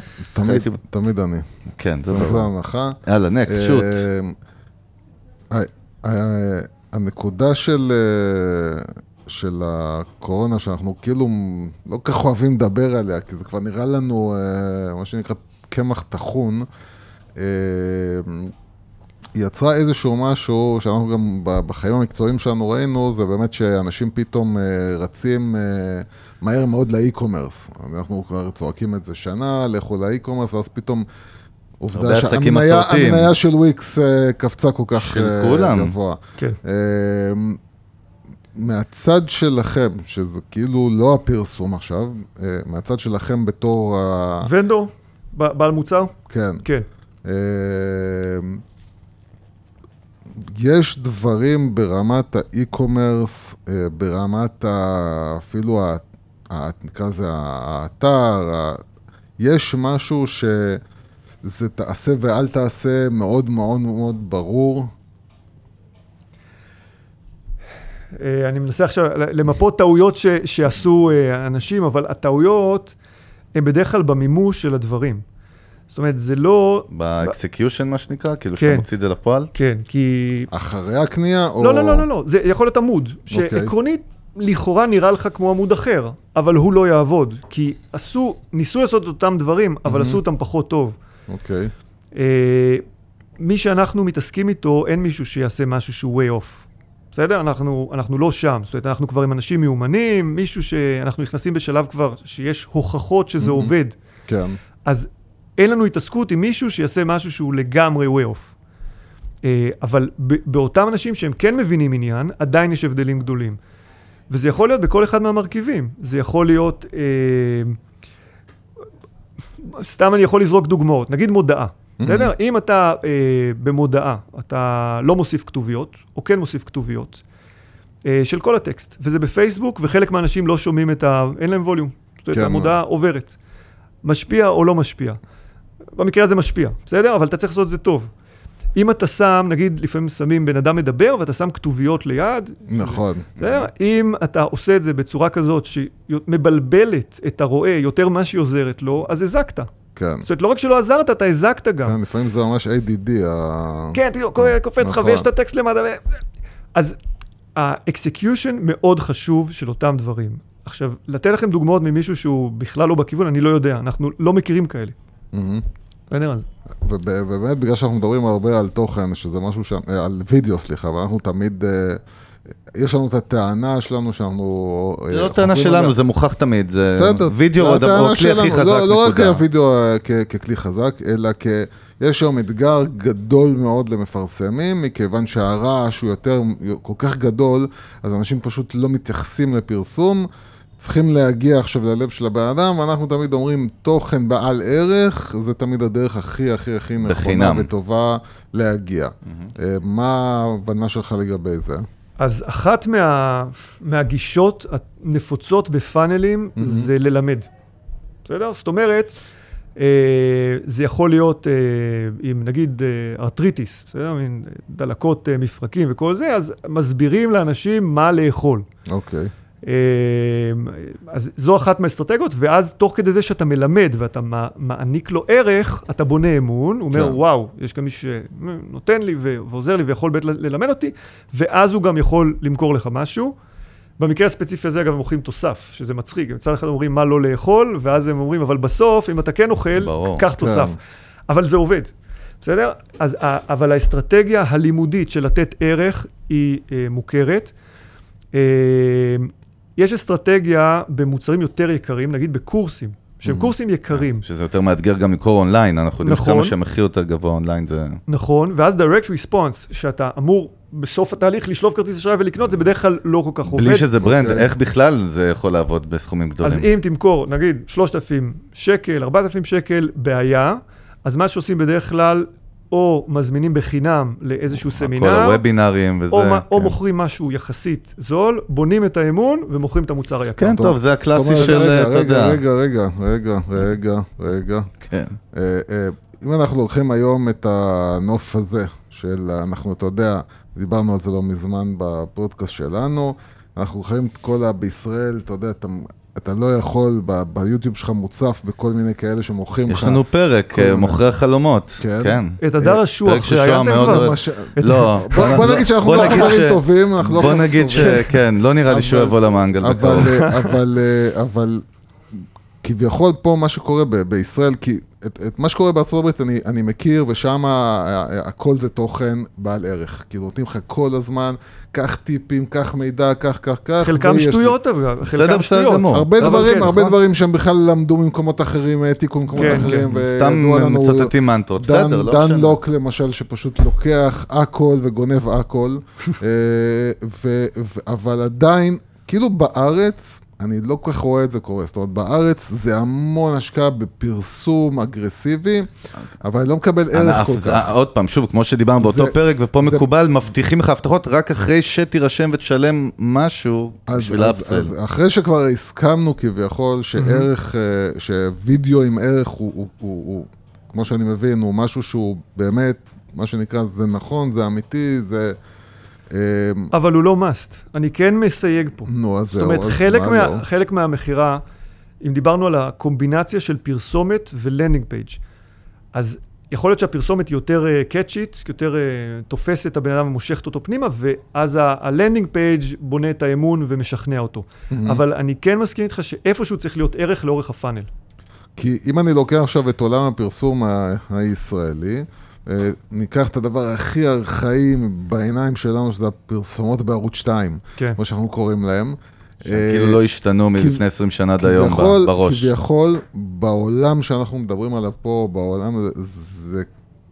תמיד, אני. כן, זה ברור. ההנחה. יאללה, נקסט, שוט. אה, אה, הנקודה של, אה, של הקורונה, שאנחנו כאילו לא כל כך אוהבים לדבר עליה, כי זה כבר נראה לנו, אה, מה שנקרא, קמח טחון, אה, יצרה איזשהו משהו שאנחנו גם בחיים המקצועיים שלנו ראינו, זה באמת שאנשים פתאום אה, רצים אה, מהר מאוד ל e-commerce. אנחנו כבר צועקים את זה שנה, לכו ל e-commerce, ואז פתאום... עובדה שהמניה של וויקס אה, קפצה כל כך של אה, כולם. גבוה. כן. אה, מהצד שלכם, שזה כאילו לא הפרסום עכשיו, מהצד שלכם בתור ה... vendor, בעל מוצר? כן. כן. יש דברים ברמת ה e-commerce, אה, ברמת ה... אפילו, ה... ה... נקרא לזה האתר, ה... יש משהו שזה תעשה ואל תעשה מאוד מאוד מאוד ברור. אה, אני מנסה עכשיו למפות טעויות ש... שעשו אה, אנשים, אבל הטעויות הן בדרך כלל במימוש של הדברים. זאת אומרת, זה לא... ב execution, מה שנקרא? כאילו כן. שאתה מוציא את זה לפועל? כן, כי... אחרי הקנייה, או... לא, לא, לא, לא, לא, זה יכול להיות עמוד, אוקיי. שעקרונית, לכאורה נראה לך כמו עמוד אחר, אבל הוא לא יעבוד, כי עשו, ניסו לעשות את אותם דברים, אבל עשו אותם פחות טוב. אוקיי, אה, מי שאנחנו מתעסקים איתו, אין מישהו שיעשה משהו שהוא way off. בסדר? אנחנו, אנחנו לא שם. זאת אומרת, אנחנו כבר עם אנשים מיומנים, מישהו שאנחנו נכנסים בשלב כבר שיש הוכחות שזה עובד. כן. אז אין לנו התעסקות עם מישהו שיעשה משהו שהוא לגמרי way off. אה, אבל באותם אנשים שהם כן מבינים עניין, עדיין יש הבדלים גדולים. וזה יכול להיות בכל אחד מהמרכיבים. זה יכול להיות, אה, סתם אני יכול לזרוק דוגמאות, נגיד מודעה, בסדר? אם אתה אה, במודעה, אתה לא מוסיף כתוביות, או כן מוסיף כתוביות, אה, של כל הטקסט, וזה בפייסבוק, וחלק מהאנשים לא שומעים את ה... אין להם ווליום. זאת אומרת, כן. המודעה עוברת. משפיע או לא משפיע. במקרה הזה משפיע, בסדר? אבל אתה צריך לעשות את זה טוב. אם אתה שם, נגיד לפעמים שמים בן אדם מדבר ואתה שם כתוביות ליד, נכון. בסדר? אם אתה עושה את זה בצורה כזאת שמבלבלת את הרואה יותר ממה שהיא עוזרת לו, אז הזקת. כן. זאת אומרת, לא רק שלא עזרת, אתה הזקת גם. כן, לפעמים זה ממש ADD. ה- כן, בדיוק, קופץ לך נכון. ויש את הטקסט למטה. אז ה execution מאוד חשוב של אותם דברים. עכשיו, לתת לכם דוגמאות ממישהו שהוא בכלל לא בכיוון, אני לא יודע, אנחנו לא מכירים כאלה. מהמם. בסדר? ובאמת, בגלל שאנחנו מדברים הרבה על תוכן, שזה משהו ש... אה, על וידאו, סליחה, ואנחנו תמיד... אה, יש לנו את הטענה שלנו שאנחנו... זה אה, לא טענה שלנו. זה מוכח תמיד, זה בסדר, וידאו הוא הכלי הכי. חזק, לא, לא רק נקודה. הוידאו ככלי חזק, אלא כ... יש היום אתגר גדול מאוד למפרסמים, מכיוון שהרעש הוא יותר, כל כך גדול, אז אנשים פשוט לא מתייחסים לפרסום. צריכים להגיע עכשיו ללב של הבן אדם, ואנחנו תמיד אומרים, תוכן בעל ערך, זה תמיד הדרך הכי הכי הכי נכונה בחינם. וטובה להגיע. אה, מה ההבנה שלך לגבי זה? אז אחת מה, מהגישות הנפוצות בפאנלים mm-hmm. זה ללמד. בסדר? זאת אומרת, אה, זה יכול להיות עם נגיד אה, ארטריטיס, בסדר? מין דלקות מפרקים וכל זה, אז מסבירים לאנשים מה לאכול. אוקיי. אה, אז זו אחת מהאסטרטגיות, ואז תוך כדי זה שאתה מלמד ואתה מע- מעניק לו ערך, אתה בונה אמון, הוא אומר, כן. וואו, יש גם מישהו שנותן לי ועוזר לי ויכול באמת ללמד אותי, ואז הוא גם יכול למכור לך משהו. במקרה הספציפי הזה, אגב, הם מוכרים תוסף, שזה מצחיק. מצד אחד אומרים מה לא לאכול, ואז הם אומרים, אבל בסוף, אם אתה כן אוכל, ברור. קח תוסף. אבל זה עובד, בסדר? אז, ה- אבל האסטרטגיה הלימודית של לתת ערך היא אה, מוכרת. אה, יש אסטרטגיה במוצרים יותר יקרים, נגיד בקורסים, שהם קורסים יקרים, שזה יותר מאתגר גם למכור אונליין, אנחנו יודעים נכון. כמה שהמחיר יותר גבוה אונליין זה... נכון, ואז direct response, שאתה אמור בסוף התהליך לשלוף כרטיס אשראי ולקנות, זה בדרך כלל לא כל כך עובד. בלי שזה brand, אוקיי. איך בכלל זה יכול לעבוד בסכומים גדולים? אז אם תמכור, נגיד, 3,000 שקל, 4,000 שקל, בעיה, אז מה שעושים בדרך כלל, או מזמינים בחינם לאיזשהו כל סמינר, ה webinars וזה... או, מה- או כן. מוכרים משהו יחסית זול, בונים את האמון ומוכרים את המוצר היקר. כן, זאת טוב, זה הקלאסי אומרת, של, רגע, אתה רגע, יודע. רגע, רגע, רגע, רגע, רגע. כן. אה, אה, אם אנחנו לוקחים היום את הנוף הזה, של אנחנו, אתה יודע, דיברנו על זה לא מזמן בפודקאסט שלנו, אנחנו לוקחים את כל ה... בישראל, אתה יודע, אתה, אתה לא יכול, ב, ביוטיוב שלך מוצף בכל מיני כאלה שמוכרים לך. יש לנו פרק, אה. מוכרי החלומות. כן. כן. את הדר אה, אשוח, פרק ששועה ראיינתם מאוד כבר? אוהב. מה ש- לא. בוא- בוא נגיד שאנחנו בוא לא נגיד חברים ש- טובים, אנחנו לא בוא חברים נגיד טובים. שכן, לא נראה לי שהוא אבל- יבוא למנגל אבל, בקרוב. אה, אבל, אה, אבל כביכול פה מה שקורה ב- בישראל, כי את, את מה שקורה בארצות הברית אני, אני מכיר, ושם הכל זה תוכן בעל ערך. כאילו נותנים לך כל הזמן, קח טיפים, קח מידע, קח, קח, קח. חלקם שטויות, אגב. חלקם בסדר שטויות. גמור. הרבה דברים, כן, הרבה נכון? דברים שהם בכלל למדו ממקומות אחרים, העתיקו ממקומות כן, אחרים. כן. סתם וידוע לנו- מצטטים מנטרות, דן, בסדר, לא דן. לוק למשל, שפשוט לוקח הכל וגונב הכל, אה, ו, ו, אבל עדיין, כאילו בארץ, אני לא כל כך רואה את זה קורה. זאת אומרת, בארץ זה המון השקעה בפרסום אגרסיבי, אבל אני לא מקבל ערך כל זה- כך. עוד פעם, שוב, כמו שדיברנו באותו זה- פרק, ופה זה- מקובל, מבטיחים לך הבטחות רק אחרי שתירשם ותשלם משהו אז, בשביל אז, האפסל. אז אחרי שכבר הסכמנו כביכול שערך, אה, שווידאו עם ערך הוא, הוא, הוא, הוא, כמו שאני מבין, הוא משהו שהוא באמת, מה שנקרא, זה נכון, זה אמיתי, זה... אה, אבל הוא לא must. אני כן מסייג פה. נו, אז זאת זהו, אומרת, אז מה לא? חלק מהמכירה, אם דיברנו על הקומבינציה של פרסומת ו landing page, אז יכול להיות שהפרסומת היא יותר catchy ת, יותר uh, תופסת את הבן אדם ומושכת אותו פנימה, ואז ה landing page בונה את האמון ומשכנע אותו. מהמם. אבל אני כן מסכים איתך שאיפשהו צריך להיות ערך לאורך ה funnel. כי אם אני לוקח עכשיו את עולם הפרסום הישראלי, אה, ניקח את הדבר הכי ארכאי בעיניים שלנו, שזה הפרסומות בערוץ 2, כן. כמו שאנחנו קוראים להם. שהם כאילו לא השתנו מלפני 20 שנה עד היום בראש. כביכול, בעולם שאנחנו מדברים עליו פה, בעולם הזה, זה,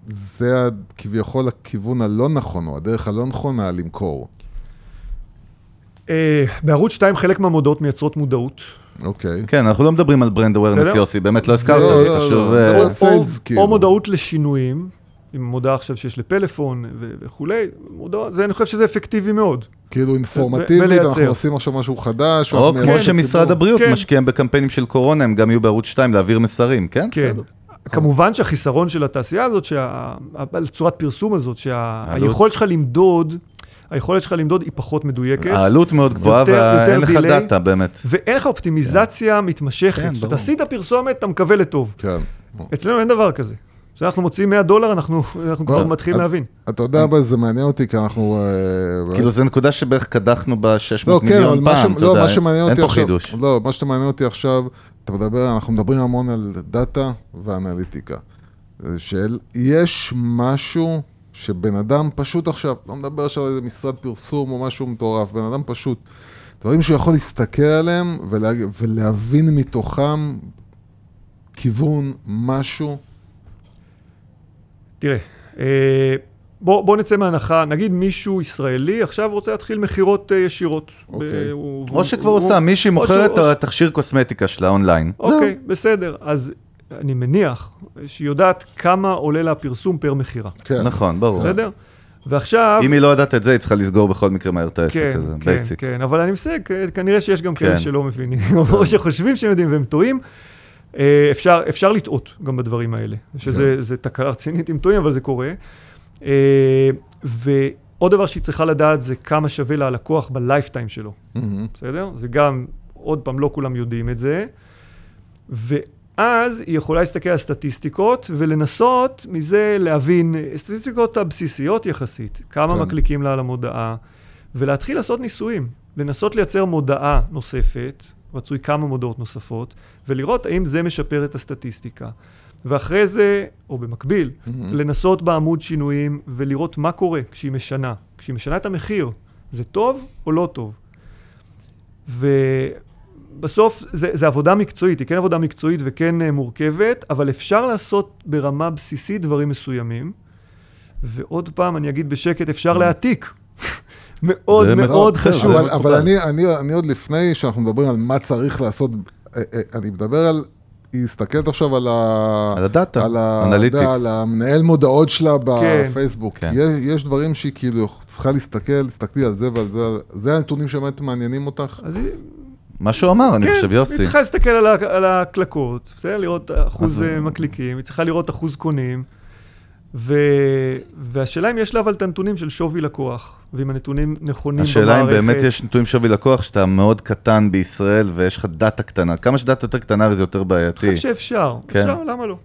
זה כביכול הכיוון הלא נכון, או הדרך הלא נכונה למכור. Uh, בערוץ 2 חלק מהמודעות מייצרות מודעות. אוקיי. כן, אנחנו לא מדברים על ברנד אווירנס? יוסי, באמת לא הזכרת, לא, זה לא, חשוב. לא, אה, לא, או, כאילו. או מודעות לשינויים, עם מודעה עכשיו שיש לפלאפון ו- וכולי, מודעות, זה, אני חושב שזה אפקטיבי מאוד. כאילו אינפורמטיבית. אנחנו עושים עכשיו משהו חדש. או כמו מייצרים שמשרד לציבור. הבריאות כן. משקיע בקמפיינים של קורונה, הם גם יהיו בערוץ 2 להעביר מסרים, כן? כן. בסדר. כמובן שהחיסרון של התעשייה הזאת, שה- צורת פרסום הזאת. שהיכולת שלך למדוד, היכולת שלך למדוד היא פחות מדויקת, העלות מאוד גבוהה ואין לך. דאטה באמת. ואין לך אופטימיזציה מתמשכת. כן, זאת אומרת, ברור. עשית פרסומת, אתה מקווה לטוב. כן. אצלנו אין דבר כזה. כשאנחנו מוציאים 100 דולר, אנחנו אנחנו כבר לא, מתחילים להבין. אתה יודע, אבל זה מעניין אותי, כי אנחנו... אה, כאילו, זו נקודה שבערך קדחנו ב-600 לא, כן, מיליון ש- פעם, אתה לא, יודע, אין פה. חידוש. לא, מה שמעניין אותי עכשיו, אתה מדבר, אנחנו מדברים המון על דאטה ואנליטיקה. של יש משהו שבן אדם פשוט עכשיו, לא מדבר עכשיו על איזה משרד פרסום או משהו מטורף, בן אדם פשוט, דברים שהוא יכול להסתכל עליהם ולה, ולהבין מתוכם כיוון, משהו. תראה, אה, בוא, בוא נצא מהנחה, נגיד מישהו ישראלי עכשיו רוצה להתחיל מכירות אה, ישירות. אוקיי. ב- הוא- או שכבר הוא- עושה, מישהי מוכרת את התכשיר קוסמטיקה שלה אונליין. אוקיי, בסדר. אז אני מניח שהיא יודעת כמה עולה לה הפרסום per מכירה. כן. נכון, ברור. בסדר? ועכשיו... אם היא לא יודעת את זה, היא צריכה לסגור בכל מקרה מהר את העסק כן, הזה, כן, basic. כן, אבל אני מסייג, כנראה שיש גם כאלה כן. שלא מבינים, או שחושבים שהם יודעים והם טועים. אה, אפשר, אפשר לטעות גם בדברים האלה, שזה זה תקלה רצינית אם טועים, אבל זה קורה. אה, ועוד דבר שהיא צריכה לדעת זה כמה שווה לה הלקוח בלייפטיים שלו, מהמם. בסדר? זה גם, עוד פעם, לא כולם יודעים את זה. ואז היא יכולה להסתכל על סטטיסטיקות ולנסות מזה להבין, סטטיסטיקות הבסיסיות יחסית, כמה כן. מקליקים לה על המודעה, ולהתחיל לעשות ניסויים, לנסות לייצר מודעה נוספת, רצוי כמה מודעות נוספות, ולראות האם זה משפר את הסטטיסטיקה. ואחרי זה, או במקביל, מהמם. לנסות בעמוד שינויים ולראות מה קורה כשהיא משנה. כשהיא משנה את המחיר, זה טוב או לא טוב? ובסוף זה, זה עבודה מקצועית, היא כן עבודה מקצועית וכן אה, מורכבת, אבל אפשר לעשות ברמה בסיסית דברים מסוימים. ועוד פעם, אני אגיד בשקט, אפשר להעתיק. מאוד מאוד חשוב. אבל. אבל אני, אני, אני עוד לפני שאנחנו מדברים על מה צריך לעשות, אה, אה, אני מדבר על, היא מסתכלת עכשיו על ה... על ה data, על, ה, analytics. יודע, על המנהל מודעות שלה בפייסבוק. כן. יש, יש דברים שהיא כאילו צריכה להסתכל, תסתכלי על זה ועל זה, על- זה הנתונים שבאמת מעניינים אותך. אז היא- מה שהוא אמר, אני כן, חושב, היא יוסי. צריכה להסתכל על, ה- על הקלקות, בסדר? לראות אחוז אז- אה, מקליקים, היא צריכה לראות אחוז קונים, ו... והשאלה אם יש לה אבל את הנתונים של שווי לקוח, ואם הנתונים נכונים השאלה אם במערכת. באמת יש נתונים שווי לקוח שאתה מאוד קטן בישראל ויש לך דאטה קטנה. כמה שדאטה יותר קטנה הרי זה יותר אני בעייתי. חושב שאפשר, כן. אפשר, למה לא?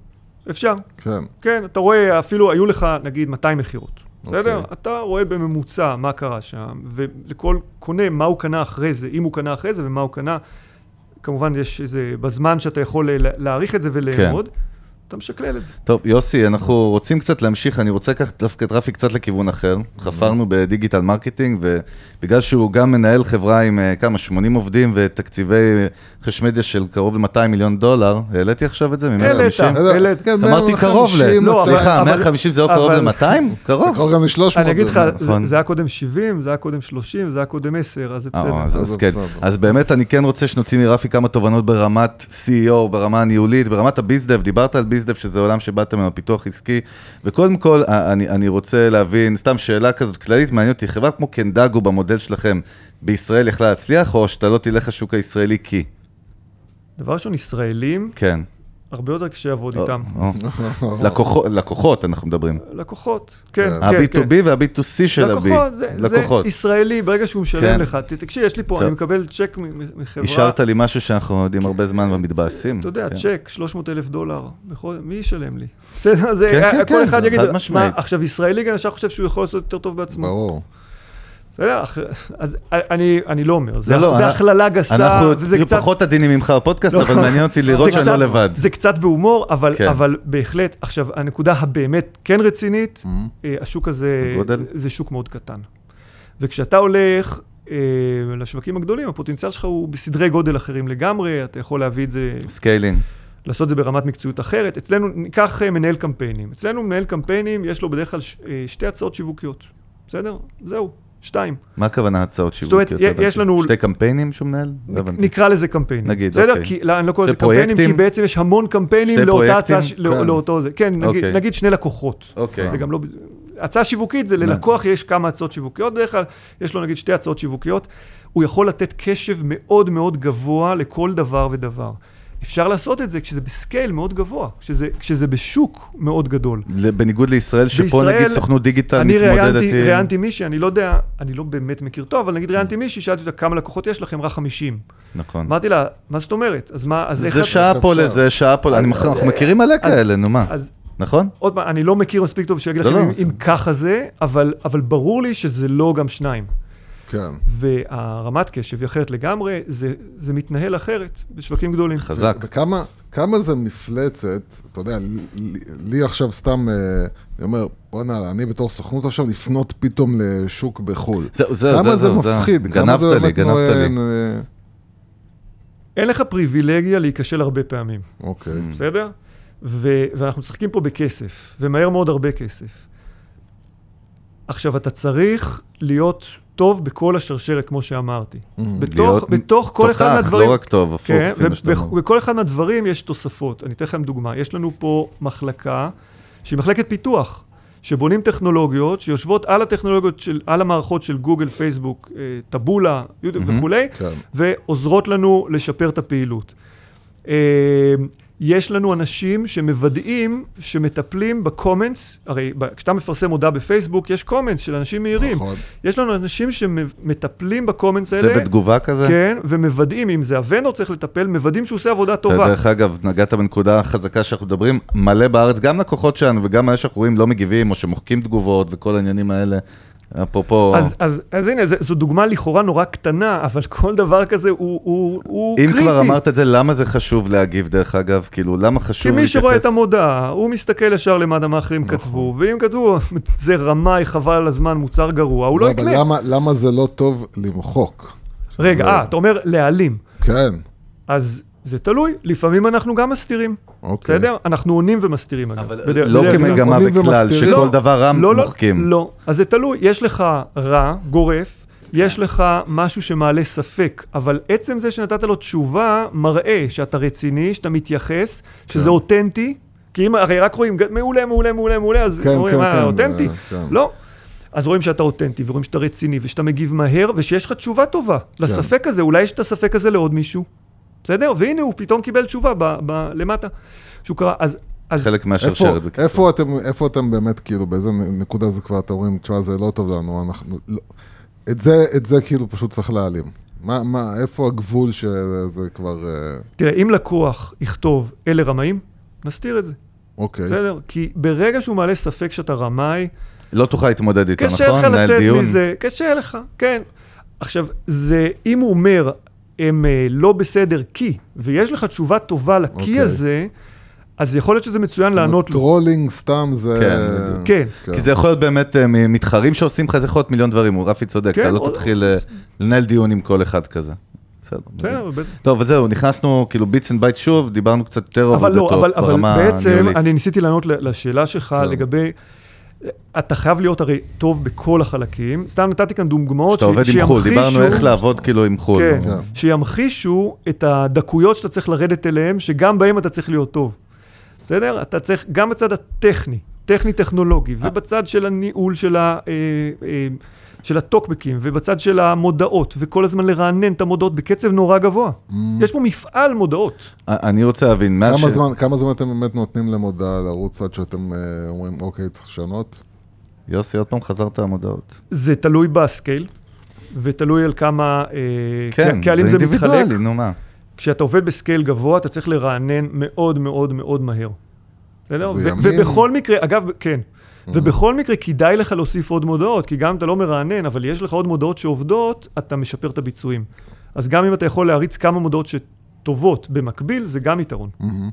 אפשר. כן. כן, אתה רואה, אפילו היו לך נגיד 200 מכירות, בסדר? אוקיי. אתה רואה בממוצע מה קרה שם, ולכל קונה מה הוא קנה אחרי זה, אם הוא קנה אחרי זה ומה הוא קנה. כמובן יש איזה, בזמן שאתה יכול לה- להעריך את זה ולאמוד. אתה משקלל את זה. טוב, יוסי, אנחנו רוצים קצת להמשיך, אני רוצה לקחת דווקא את רפי קצת לכיוון אחר. חפרנו ב digital marketing, ובגלל שהוא גם מנהל חברה עם אה, כמה, 80 עובדים ותקציבי רכש מדיה של קרוב ל-200 מיליון דולר, העליתי עכשיו את זה? מ-150? העלית, העלית. כן, אמרתי קרוב ל... 150, לא, סליחה, אבל- 150 זה לא קרוב אבל- ל-200? קרוב. יכול גם ל-300. אני אגיד לך. זה- היה קודם 70, זה היה קודם 30, זה היה קודם 10, אז זה בסדר. אה, כן. בסדר. אז באמת אני כן רוצה שנוציא מרפי כמה תובנות ברמת CEO, ברמה הניהולית, ברמת ה bizdev, דיברת על bizdev שזה עולם שבאתם ממנו, פיתוח עסקי, וקודם כל אה, אני, אני רוצה להבין, סתם שאלה כזאת כללית, מעניין אותי, חברה כמו קנדגו במודל שלכם, בישראל יכלה להצליח, או שאתה לא תלך לשוק הישראלי כי? דבר ראשון, ישראלים, כן. הרבה יותר קשה לעבוד או- איתם. או. לקוחות, אנחנו מדברים. לקוחות, כן, כן. כן, כן. ה-B2B וה-B2C של ה-B. לקוחות, זה, ישראלי, ברגע שהוא משלם כן. לך, תקשיב, יש לי פה. אני מקבל צ'ק מחברה, השארת לי משהו שאנחנו יודעים הרבה זמן ומתבאסים. אתה יודע, כן. צ'ק, 300 אלף דולר, בכל- מי ישלם לי? בסדר, זה, כן, כן, כל כן, אחד יגיד, חד מה, משמעית. עכשיו ישראלי גם ישר חושב שהוא יכול לעשות יותר טוב בעצמו. ברור. אז אני, אני לא אומר, זה, לא, לא, זה אנחנו- הכללה גסה, אנחנו וזה קצת... פחות עדינים ממך בפודקאסט, לא. אבל מעניין אותי לראות שאני קצת- לא לבד. זה קצת בהומור, אבל, כן. אבל בהחלט, עכשיו, הנקודה הבאמת כן רצינית, Mhm. אה, השוק הזה, הגודל? זה שוק מאוד קטן. וכשאתה הולך אה, לשווקים הגדולים, הפוטנציאל שלך הוא בסדרי גודל אחרים לגמרי, אתה יכול להביא את זה, scaling. לעשות את זה ברמת מקצועיות אחרת. אצלנו, ניקח אה, מנהל קמפיינים. אצלנו מנהל קמפיינים, יש לו בדרך כלל ש- אה, שתי הצעות שיווקיות. בסדר? זהו, שתיים. מה הכוונה הצעות זאת אומרת, שיווקיות? יש. לנו- שתי קמפיינים שהוא מנהל? לא. נקרא לזה קמפיינים. נגיד, בסדר? אוקיי. כי, לא, אני לא קורא לזה קמפיינים, כי? בעצם יש המון קמפיינים לאותה? הצעה, לא- כן. לאותו זה. כן, נגיד, אוקיי. נגיד שני לקוחות. אוקיי. זה גם לא... הצעה שיווקית זה ללקוח יש כמה הצעות שיווקיות בדרך כלל, יש לו נגיד שתי הצעות שיווקיות, הוא יכול לתת קשב מאוד מאוד גבוה לכל דבר ודבר. אפשר לעשות את זה כשזה בסקייל מאוד גבוה, כשזה, כשזה בשוק מאוד גדול. בניגוד לישראל, שפה בישראל, נגיד סוכנות דיגיטל אני מתמודדת ראיינתי, עם... ראיינתי מישהי, אני לא יודע, אני לא באמת מכיר טוב, אבל נגיד ראיינתי מישהי, שאלתי אותה כמה לקוחות יש לכם, רק 50. נכון. אמרתי לה, מה זאת אומרת? אז מה, אז איך זה שעה פה אפשר. לזה, שעה פה, אני מח- אנחנו מכירים מלא כאלה, נו מה, אז נכון? עוד פעם, אני לא מכיר מספיק טוב שיגיד לא, לכם לא, אם, זה- אם ככה זה, אבל, אבל ברור לי שזה לא גם שניים. כן. והרמת קשב היא אחרת לגמרי, זה, זה מתנהל אחרת בשווקים גדולים. חזק. וכמה כמה זה מפלצת, אתה יודע, לי, לי עכשיו סתם, אה, אני אומר, בוא'נה, אני בתור סוכנות עכשיו לפנות פתאום לשוק בחו"ל. זהו, זהו, כמה זה זהו, זהו. מפחיד, כמה גנבת זה לי, באמת נוען, לי. אה, אין לך פריבילגיה להיכשל הרבה פעמים, אוקיי. בסדר? ו- ואנחנו משחקים פה בכסף, ומהר מאוד הרבה כסף. עכשיו, אתה צריך להיות טוב בכל השרשרת, כמו שאמרתי. Mm. בתוך, להיות בתוך כל אחד תותח, מהדברים... לא רק טוב, הפוך, כן, אפילו שאתה אומר. ובכל אחד מהדברים יש תוספות. אני אתן לכם דוגמה. יש לנו פה מחלקה שהיא מחלקת פיתוח, שבונים טכנולוגיות שיושבות על הטכנולוגיות, של, על המערכות של גוגל, פייסבוק, אה, טבולה, יוטיוב מהמם. וכולי, כן. ועוזרות לנו לשפר את הפעילות. יש לנו אנשים שמוודאים, שמטפלים בקומנטס, הרי כשאתה מפרסם הודעה בפייסבוק, יש קומנטס של אנשים מהירים. נכון. יש לנו אנשים שמטפלים בקומנטס האלה. זה בתגובה כזה? כן, ומוודאים, אם זה הוונדור צריך לטפל, מוודאים שהוא עושה עבודה טובה. דרך אגב, נגעת בנקודה החזקה שאנחנו מדברים, מלא בארץ, גם לקוחות שלנו וגם אלה שאנחנו רואים לא מגיבים, או שמוחקים תגובות וכל העניינים האלה. אפרופו, אז, אז, אז הנה, ז- זו דוגמה לכאורה נורא קטנה, אבל כל דבר כזה הוא, הוא, הוא אם קריטי. כבר אמרת את זה, למה זה חשוב להגיב דרך אגב? כאילו, למה כי חשוב מי שרואה את להתייחס- המודעה, הוא מסתכל ישר למטה מה אחרים נכון. כתבו, ואם כתבו, זה רמאי, חבל על הזמן, מוצר גרוע, הוא לא אבל יקנה. למה, למה זה לא טוב למחוק? רגע, אה, אתה אומר להעלים. כן, אז זה תלוי, לפעמים אנחנו גם מסתירים, אוקיי. בסדר? אנחנו עונים ומסתירים אגב. אבל בדרך- לא בדרך. כמגמה וכלל, ומסתירים. שכל לא, דבר רע לא, לא, מוחקים. לא, אז זה תלוי, יש לך רע, גורף, יש לך משהו שמעלה ספק, אבל עצם זה שנתת לו תשובה, מראה שאתה רציני, שאתה מתייחס, שזה כן. אותנטי, כי אם הרי רק רואים, "ג- מעולה, מעולה, מעולה, מעולה, אז כן, אומרים, כן, מה, כן, אותנטי? אה, כן. לא. אז רואים שאתה אותנטי, ורואים שאתה רציני, ושאתה מגיב מהר, ושיש לך תשובה טובה לספק הזה, אולי יש את הספק הזה לעוד מישהו, בסדר? והנה, הוא פתאום קיבל תשובה ב- ב- למטה, שהוא קרא, אז... אז חלק איפה, מהשרשרת. בקיצור. איפה, אתם, איפה אתם באמת, כאילו, באיזה נקודה זה כבר, אתם אומרים, תשמע, זה לא טוב לנו, אנחנו... לא. את זה, את זה כאילו פשוט צריך להעלים. מה, מה, איפה הגבול שזה כבר... אה, תראה, אם לקוח יכתוב, אלה רמאים, נסתיר את זה. אוקיי. בסדר? כי ברגע שהוא מעלה ספק שאתה רמאי, לא תוכל להתמודד איתו, קשה נכון? לך מנהל לצאת דיון. מזה, קשה לך, כן. עכשיו, זה, אם הוא אומר, הם אה, לא בסדר כי, ויש לך תשובה טובה לכי אוקיי. הזה, אז יכול להיות שזה מצוין לענות לו. trolling סתם זה... כן. כן. כן. כי זה יכול להיות באמת אה, מתחרים שעושים לך, זה יכול להיות מיליון דברים, הוא רפי צודק, כן, אתה לא תתחיל אה, לנהל דיון עם כל אחד כזה. בסדר. טוב, וזהו, נכנסנו כאילו bits and bytes שוב, דיברנו קצת יותר אבל לא, אבל, אבל ברמה בעצם הניהולית. אני ניסיתי לענות לשאלה שלך כן. לגבי, אתה חייב להיות הרי טוב בכל החלקים. סתם נתתי כאן דוגמאות שאתה עובד עם חו"ל, דיברנו איך לעבוד כאילו עם חו"ל. כן, כן. שימחישו את הדקויות שאתה צריך לרדת אליהן, שגם בהן אתה צריך להיות טוב. בסדר? אתה צריך, גם בצד הטכני, טכני-טכנולוגי, ובצד של הניהול של, ה, אה, אה, של הטוקבקים, ובצד של המודעות, וכל הזמן לרענן את המודעות בקצב נורא גבוה. יש פה מפעל מודעות. אני רוצה להבין, מאז ש... כמה זמן, כמה זמן אתם באמת נותנים למודעה לרוץ עד שאתם אה, אומרים, אוקיי, צריך לשנות? יוסי, עוד פעם חזרת למודעות. זה תלוי בסקייל, ותלוי על כמה אה, כן, קהלים זה זה. אינדיבידואלי, נו מה. כשאתה עובד בסקייל גבוה, אתה צריך לרענן מאוד מאוד מאוד מהר. ובכל מקרה, אגב, כן. ובכל מקרה כדאי לך להוסיף עוד מודעות, כי גם אם אתה לא מרענן, אבל יש לך עוד מודעות שעובדות, אתה משפר את הביצועים. אז גם אם אתה יכול להריץ כמה מודעות שטובות במקביל, זה גם יתרון. מהמם.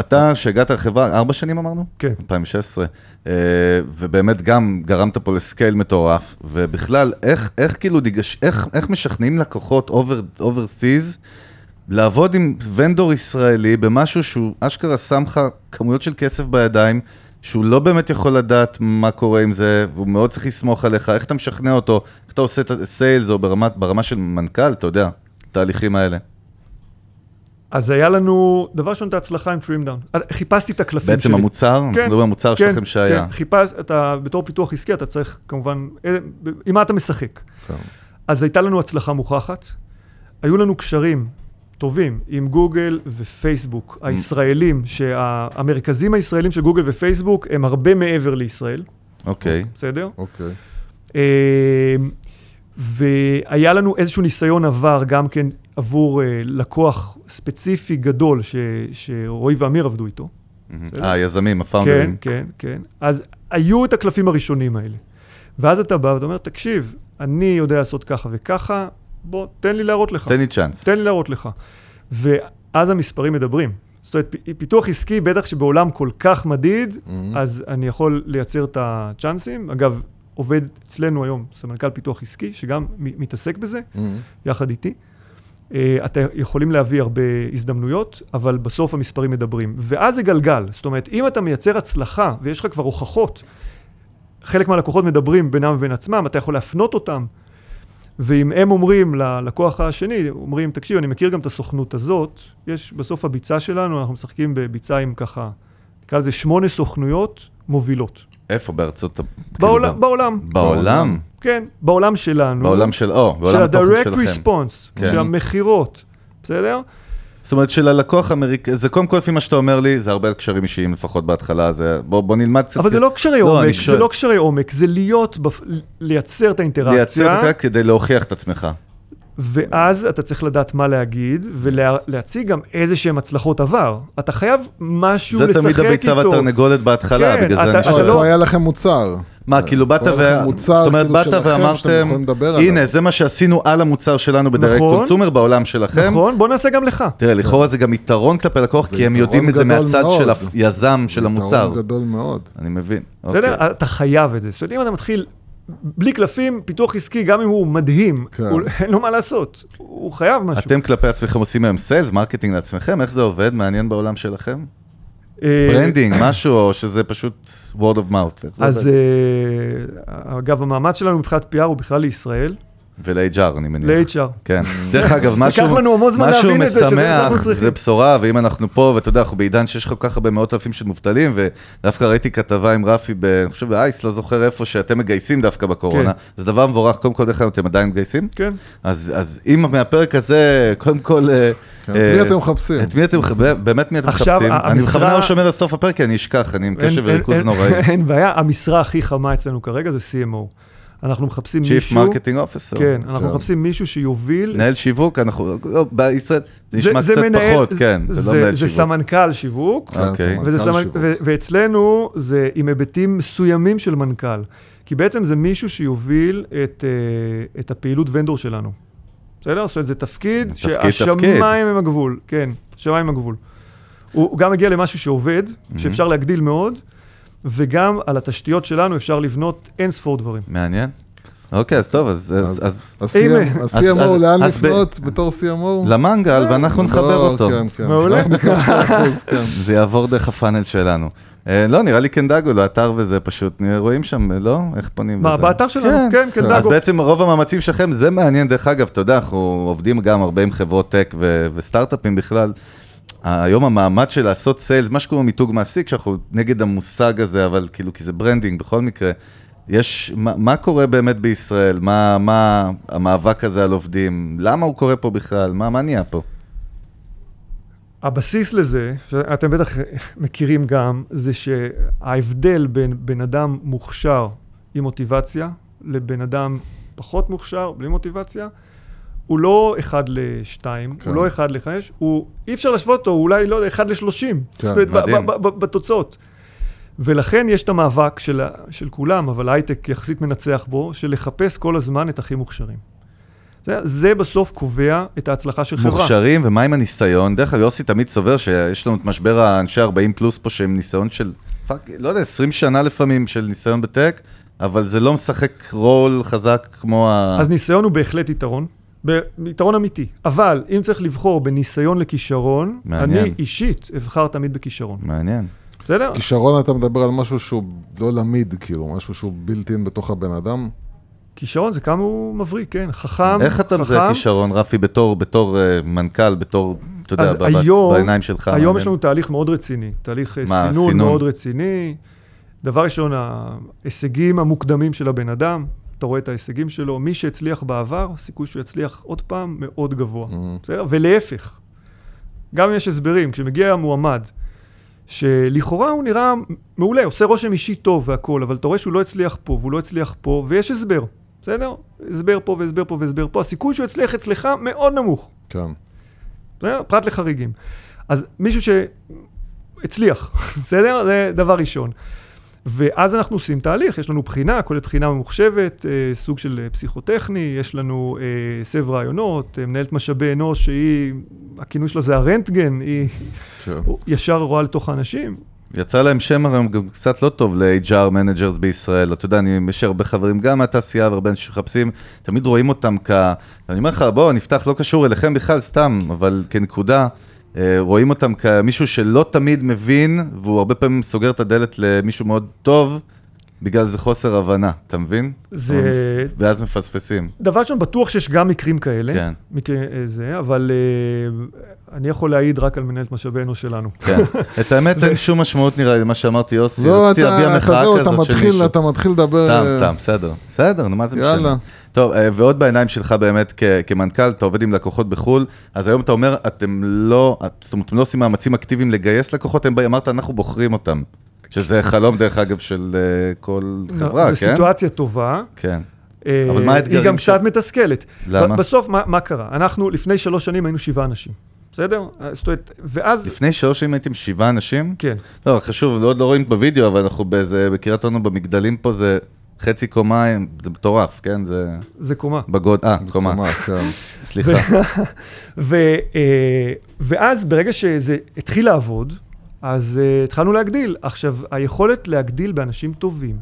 אתה, שהגעת לחברה, ארבע שנים אמרנו? כן. 2016, אה, ובאמת גם גרמת פה ל scale מטורף, ובכלל, איך, איך כאילו, איך משכנעים לקוחות overseas לעבוד עם vendor ישראלי במשהו שהוא אשכרה שם לך כמויות של כסף בידיים, שהוא לא באמת יכול לדעת מה קורה עם זה, והוא מאוד צריך לסמוך עליך, איך אתה משכנע אותו, איך אתה עושה את ה sales, או ברמה, ברמה של מנכ"ל, אתה יודע, התהליכים האלה. אז היה לנו, דבר ראשון, את ההצלחה עם Trim Down. חיפשתי את הקלפים שלי. בעצם המוצר, אנחנו מדברים על המוצר שלכם שהיה. כן, חיפש, אתה בתור פיתוח עסקי, אתה צריך כמובן, אה, עם מה אתה משחק. כן. אז הייתה לנו הצלחה מוכחת. היו לנו קשרים טובים עם גוגל ופייסבוק הישראלים, שהמרכזים הישראלים של גוגל ופייסבוק הם הרבה מעבר לישראל, אוקיי. בסדר? אוקיי. אה, והיה לנו איזשהו ניסיון עבר גם כן עבור אה, לקוח ספציפי גדול ש, שרועי ואמיר עבדו איתו. אה, היזמים, כן, הפאונדרים. כן, כן. אז היו את הקלפים הראשונים האלה. ואז אתה בא ואתה אומר, תקשיב, אני יודע לעשות ככה וככה, בוא, תן לי להראות לך. תן לי צ'אנס. תן לי להראות לך. ואז המספרים מדברים. זאת אומרת, פיתוח עסקי, בטח שבעולם כל כך מדיד, מהמם. אז אני יכול לייצר את הצ'אנסים. אגב, עובד אצלנו היום סמנכ"ל פיתוח עסקי, שגם מתעסק בזה, מהמם. יחד איתי. אה, אתם יכולים להביא הרבה הזדמנויות, אבל בסוף המספרים מדברים. ואז זה גלגל. זאת אומרת, אם אתה מייצר הצלחה ויש לך כבר הוכחות, חלק מהלקוחות מדברים בינם ובין עצמם, אתה יכול להפנות אותם. ואם הם אומרים ללקוח השני, אומרים, תקשיב, אני מכיר גם את הסוכנות הזאת, יש בסוף הביצה שלנו, אנחנו משחקים בביצה עם ככה, נקרא לזה שמונה סוכנויות מובילות. איפה בארצות... בעולם, כאילו, בעולם, ב- בעולם? כן, בעולם שלנו. בעולם של... או, של בעולם התוכן ה-direct שלכם. response, כן. של המכירות, בסדר? זאת אומרת שללקוח אמריקאי, זה קודם כל לפי מה שאתה אומר לי, זה הרבה על קשרים אישיים לפחות בהתחלה, זה... בוא בוא נלמד קצת... אבל זה לא קשרי לא, עומק, אני זה שואל. לא קשרי עומק, זה להיות, בפ- לייצר את האינטראקציה, לייצר את זה כדי להוכיח את עצמך. ואז אתה צריך לדעת מה להגיד, ולהציג גם איזה שהם הצלחות עבר. אתה חייב משהו זה לשחק איתו. תמיד הביצה והתרנגולת בהתחלה, כן, בגלל זה אתה- אני אתה שואל. לא- היה לכם מוצר. מה, כאילו באת ו... מוצר זאת אומרת, כאילו באת ואמרתם. הנה, זה מה שעשינו על המוצר שלנו בדיירקט נכון. קונסומר בעולם שלכם. נכון, בוא נעשה גם לך. תראה, לכאורה זה גם יתרון כלפי לקוח, כי הם יודעים את זה מהצד. של היזם של המוצר. יתרון גדול מאוד. אני מבין. בסדר? אוקיי. אתה חייב את זה. זאת אומרת, אם אתה מתחיל בלי קלפים, פיתוח עסקי, גם אם הוא מדהים, כן. הוא- אין לו מה לעשות. הוא חייב משהו. אתם כלפי עצמכם עושים היום sales, marketing לעצמכם, איך זה עובד? מעניין בעולם שלכם? אה, branding, משהו, או שזה פשוט word of mouth? אז? אה, אגב, המאמץ שלנו מבחינת PR הוא בכלל לישראל, ול-HR, אני מניח. ל-HR. כן. דרך אגב, משהו לנו המון זמן משהו להבין את זה, שזה מה שאנחנו משמח, צריכים. זה בשורה, ואם אנחנו פה, ואתה יודע, אנחנו בעידן שיש כל כך הרבה מאות אלפים של מובטלים, ודווקא ראיתי כתבה עם רפי, ב- אני חושב באייס, לא זוכר איפה, שאתם מגייסים דווקא בקורונה. כן. זה דבר מבורך, קודם כל, דרך אגב, אתם עדיין מגייסים? כן. אז אז אם מהפרק הזה, קודם כל... אה, כן, אה, את מי אתם מחפשים? את מי אתם, באמת מי אתם מחפשים? אני בכוונה לא שומר לסוף הפרק, כי אני אשכח, אני עם קשב וריכוז נוראי. אין בעיה, המשרה הכי חמה אצלנו כרגע זה CMO. אנחנו מחפשים Chief מישהו... Marketing Officer. כן, אנחנו כן. מחפשים מישהו שיוביל... מנהל שיווק, אנחנו, לא, בישראל, זה זה- נשמע זה קצת מנהל- פחות, כן, זה לא מנהל זה שיווק. סמנכ"ל שיווק, כן, אוקיי. סמנכ"ל וזה סמנ... שיווק. ו- ואצלנו זה עם היבטים מסוימים של מנכ"ל. כי בעצם זה מישהו שיוביל את, אה, את הפעילות ונדור שלנו. בסדר? זאת אומרת, זה תפקיד תפקיד, שהשמיים. הם הגבול. כן, השמיים הם הגבול. הוא הוא גם מגיע למשהו שעובד, שאפשר להגדיל מאוד, וגם על התשתיות שלנו אפשר לבנות אין ספור דברים. מעניין. אוקיי, אז טוב, אז- אז- ה-CMO, לאן לפנות בתור CMO? למנגל, ואנחנו נחבר לא, אותו. כן, כן. מעולה. אנחנו ניקח 2%, כן. זה יעבור דרך הפאנל שלנו. אה, לא, נראה לי קנדגו, לאתר וזה פשוט, נראה- רואים שם, לא? איך פונים מה, לזה? באתר שלנו? כן, כן, אז. בעצם רוב המאמצים שלכם, זה מעניין, דרך אגב, אתה יודע, אנחנו עובדים גם הרבה עם חברות tech וסטארט-אפים בכלל. היום המאמץ של לעשות sales, מה שקוראים מיתוג מעסיק, שאנחנו נגד המושג הזה, אבל כאילו, כי זה branding בכל מקרה. יש, מה, מה קורה באמת בישראל? מה, מה המאבק הזה על עובדים? למה הוא קורה פה בכלל? מה, מה נהיה פה? הבסיס לזה, שאתם בטח מכירים גם, זה שההבדל בין בן אדם מוכשר עם מוטיבציה לבן אדם פחות מוכשר, בלי מוטיבציה, הוא לא אחד לשתיים, כן. הוא לא אחד לחמש, הוא, אי אפשר להשוות אותו, הוא אולי, לא יודע, אחד לשלושים. כן, זאת אומרת, בתוצאות. ולכן יש את המאבק של, של כולם, אבל הייטק יחסית מנצח בו, של לחפש כל הזמן את הכי מוכשרים. זה, זה בסוף קובע את ההצלחה של חברה. מוכשרים, ומה עם הניסיון? דרך אגב, יוסי תמיד סובר שיש לנו את משבר האנשי 40 פלוס פה, שהם ניסיון של, fuck, לא יודע, 20 שנה לפעמים של ניסיון ב tech, אבל זה לא משחק רול חזק כמו ה... אז ניסיון הוא בהחלט יתרון, ב- יתרון אמיתי. אבל אם צריך לבחור בין ניסיון לכישרון, מעניין. אני אישית אבחר תמיד בכישרון. מעניין. בסדר? כישרון אתה מדבר על משהו שהוא לא למיד, כאילו, משהו שהוא built-in בתוך הבן אדם. כישרון זה כמה הוא מבריק, כן. חכם, איך אתה מזהה. כישרון, רפי, בתור, בתור אה, מנכ"ל, בתור, אתה יודע, היום- בעיניים שלך? היום מעניין. יש לנו תהליך מאוד רציני, תהליך אה, מה, סינון סינון? מאוד רציני. דבר ראשון, ההישגים המוקדמים של הבן אדם, אתה רואה את ההישגים שלו, מי שהצליח בעבר, הסיכוי שהוא יצליח עוד פעם מאוד גבוה. Mhm. בסדר? ולהפך, גם יש הסברים, כשמגיע המועמד, שלכאורה הוא נראה מעולה, עושה רושם אישי טוב והכול, אבל אתה רואה שהוא לא הצליח פה והוא לא הצליח פה, ויש הסבר, בסדר? הסבר פה והסבר פה והסבר פה, הסיכוי שהוא יצליח אצלך מאוד נמוך. כן. בסדר? פרט לחריגים. אז מישהו שהצליח, בסדר? זה דבר ראשון. ואז אנחנו עושים תהליך, יש לנו בחינה, כולל בחינה ממוחשבת, אה, סוג של אה, פסיכוטכני, יש לנו אה, סב רעיונות, מנהלת משאבי אנוש שהיא, הכינוי שלה זה הרנטגן, היא כן. ישר רואה לתוך האנשים. יצא להם שם היום גם קצת לא טוב ל-HR managers בישראל. אתה יודע, אני, יש הרבה חברים גם מהתעשייה והרבה אנשים שמחפשים, תמיד רואים אותם כ... אני אומר לך, בוא, נפתח, לא קשור אליכם בכלל, סתם, אבל כנקודה, רואים אותם כמישהו שלא תמיד מבין, והוא הרבה פעמים סוגר את הדלת למישהו מאוד טוב, בגלל זה חוסר הבנה, אתה מבין? זה ואז מפספסים. דבר ראשון, בטוח שיש גם מקרים כאלה, כן. מקרה אה, זה, אבל אה, אני יכול להעיד רק על מנהלת משאבי אנוש שלנו. כן. את האמת, אין שום משמעות נראה לי למה שאמרתי, יוסי. לא, רציתי להביע אתה, אתה מחאה זהו, אתה כזאת של מתחיל, מישהו. אתה מתחיל לדבר... סתם, אה, סתם, בסדר. בסדר, נו, מה זה משנה? יאללה. טוב, אה, ועוד בעיניים שלך באמת כ- כמנכ"ל, אתה עובד עם לקוחות בחו"ל, אז היום אתה אומר, אתם לא, זאת אומרת, אתם לא עושים מאמצים אקטיביים לגייס לקוחות, הם באים, אמרת, אנחנו בוחרים אותם. שזה חלום, דרך אגב, של אה, כל חברה, זו כן? סיטואציה טובה. כן. אה, אבל מה האתגרים היא גם קצת? מתסכלת. למה? בסוף, מה, מה קרה? אנחנו לפני שלוש שנים היינו שבעה אנשים, בסדר? זאת אומרת, ואז... לפני שלוש שנים הייתם שבעה אנשים? כן. לא, חשוב, לא, לא רואים בווידאו, אבל אנחנו באיזה, בקריית אונו במגדלים פה, זה חצי קומה, זה מטורף, כן? זה זה קומה. בגוד, אה, קומה, קומה, כן. סליחה. ו, אה, ואז ברגע שזה התחיל לעבוד, אז uh, התחלנו להגדיל. עכשיו, היכולת להגדיל באנשים טובים,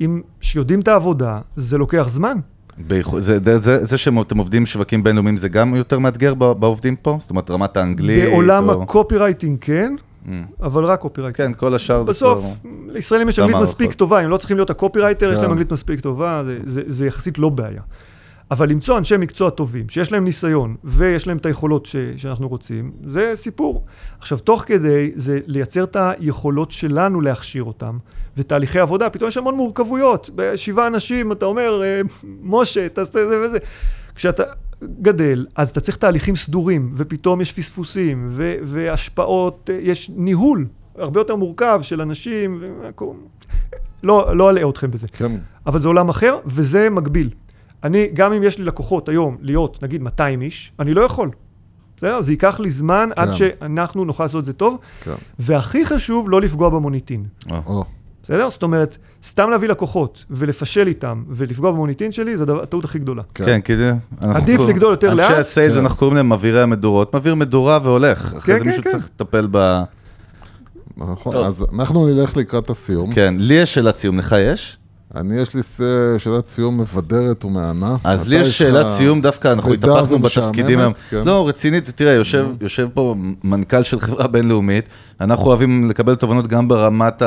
עם, שיודעים את העבודה, זה לוקח זמן. בייחוד- זה, זה, זה, זה שאתם עובדים שווקים בינלאומיים זה גם יותר מאתגר בעובדים פה? זאת אומרת, רמת האנגלית? בעולם או... הקופירייטינג כן. אבל רק קופירייטינג. כן, כל השאר זה בסוף, לישראלים יש אנגלית. מספיק טובה, הם לא צריכים להיות הקופירייטר, יש כן. להם אנגלית מספיק טובה, זה, יחסית לא בעיה. אבל למצוא אנשי מקצוע טובים, שיש להם ניסיון ויש להם את היכולות ש, שאנחנו רוצים, זה סיפור. עכשיו, תוך כדי זה לייצר את היכולות שלנו להכשיר אותם, ותהליכי עבודה, פתאום יש המון מורכבויות. בשבעה אנשים, אתה אומר, אה, משה, תעשה זה וזה. כשאתה גדל, אז אתה צריך תהליכים סדורים, ופתאום יש פספוסים, ו- והשפעות, יש ניהול הרבה יותר מורכב של אנשים. לא, לא אלאה אתכם בזה. כן. אבל זה עולם אחר, וזה מגביל. אני, גם אם יש לי לקוחות היום להיות, נגיד, 200 איש, אני לא יכול. בסדר? זה ייקח לי זמן עד כן. שאנחנו נוכל לעשות את זה טוב, כן. והכי חשוב, לא לפגוע במוניטין. או, בסדר? זאת אומרת, סתם להביא לקוחות ולפשל איתם ולפגוע במוניטין שלי, זה הדבר- הטעות הכי גדולה. כן. כן. אנחנו עדיף לגדול יותר אנשי לאט. הסיילס, כן. אנחנו קוראים להם מבעירי המדורות, מבעיר מדורה והולך. אחרי כן, זה כן, מישהו כן. צריך לטפל ב... נכון. אז אנחנו נלך לקראת הסיום. כן, לי יש שאלת סיום, לך יש? אני, יש לי שאלת סיום מבדרת ומהנה. אז לי יש שאלת סיום, דווקא אנחנו התהפכנו בתפקידים היום. כן. לא, רצינית, תראה, יושב, יושב פה מנכ"ל של חברה בינלאומית, אנחנו אוהבים לקבל תובנות גם ברמת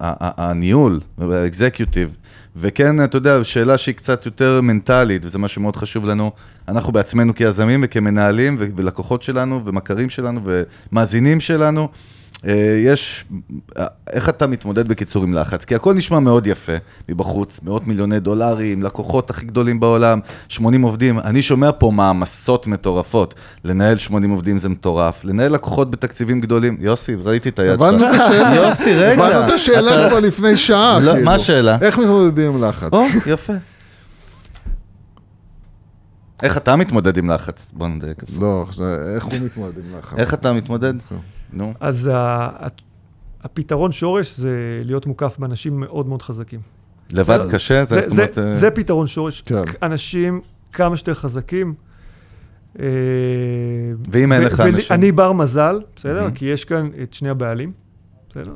הניהול, האקזקיוטיב. וכן, אתה יודע, שאלה שהיא קצת יותר מנטלית, וזה משהו מאוד חשוב לנו, אנחנו בעצמנו כיזמים וכמנהלים ולקוחות שלנו ומכרים שלנו ומאזינים שלנו. אה, יש, אה, איך אתה מתמודד בקיצור עם לחץ? כי הכל נשמע מאוד יפה מבחוץ, מאות מיליוני דולרים, לקוחות הכי גדולים בעולם, 80 עובדים. אני שומע פה מעמסות מטורפות. לנהל 80 עובדים זה מטורף, לנהל לקוחות בתקציבים גדולים. יוסי, ראיתי את היד הבנו את שלך. השאלה. יוסי, רגע. הבנו את השאלה כבר לפני שעה, לא, כאילו. מה השאלה? איך מתמודדים עם לחץ? או, יפה. איך אתה מתמודד עם לחץ? בוא נדייק. לא, איך הוא מתמודד עם לחץ? איך אתה מתמודד? כן. נו. אז הפתרון שורש זה להיות מוקף באנשים מאוד מאוד חזקים. לבד קשה? זה זה, זאת זה, אומרת... אה, זה פתרון שורש. כן. אנשים כמה שיותר חזקים. אה, ואם אין לך אנשים? אני בר מזל, בסדר? כי יש כאן את שני הבעלים.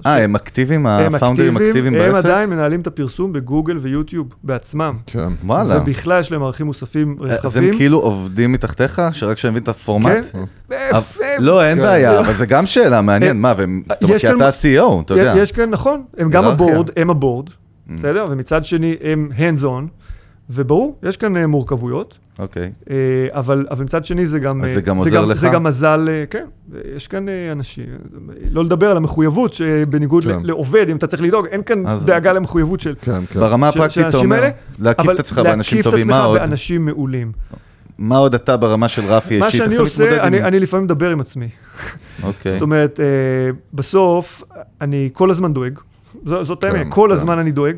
אה, הם אקטיביים? הם הפאונדרים אקטיביים הם בעסק? עדיין מנהלים את הפרסום בגוגל ויוטיוב בעצמם. כן. וואלה. ובכלל יש להם ערכים מוספים אז הם רחבים. כאילו עובדים מתחתיך? שרק שאני מבין את הפורמט? כן. הם- לא, אין כן. בעיה, אבל זה גם שאלה מעניינת. מה, והם... זאת אומרת, כי אתה ה-CEO, אתה יודע. יש כאן, נכון, הם גם. הבורד, הם הבורד, Mm. בסדר? ומצד שני הם hands on, וברור, יש כאן אה, מורכבויות, אוקיי. אה, אבל, אבל מצד שני זה גם... אז אה, זה גם עוזר לך? זה גם מזל, אה, כן, יש כאן אה, אנשים, לא לדבר על המחויבות שבניגוד כן. לעובד, אם אתה צריך לדאוג, אין כאן אז- דאגה למחויבות של... כן, כן. ברמה הפרקטית אתה אומר, להקיף את עצמך באנשים להקיף את טובים, מה עצמך עוד? באנשים מעולים. מה עוד אתה ברמה של רפי מה אישית? איך שאני עושה, אני, עם- אני לפעמים מדבר עם עצמי. אוקיי. זאת אומרת, אה, בסוף, אני כל הזמן דואג. זאת כן, האמת, כל כן. הזמן אני דואג.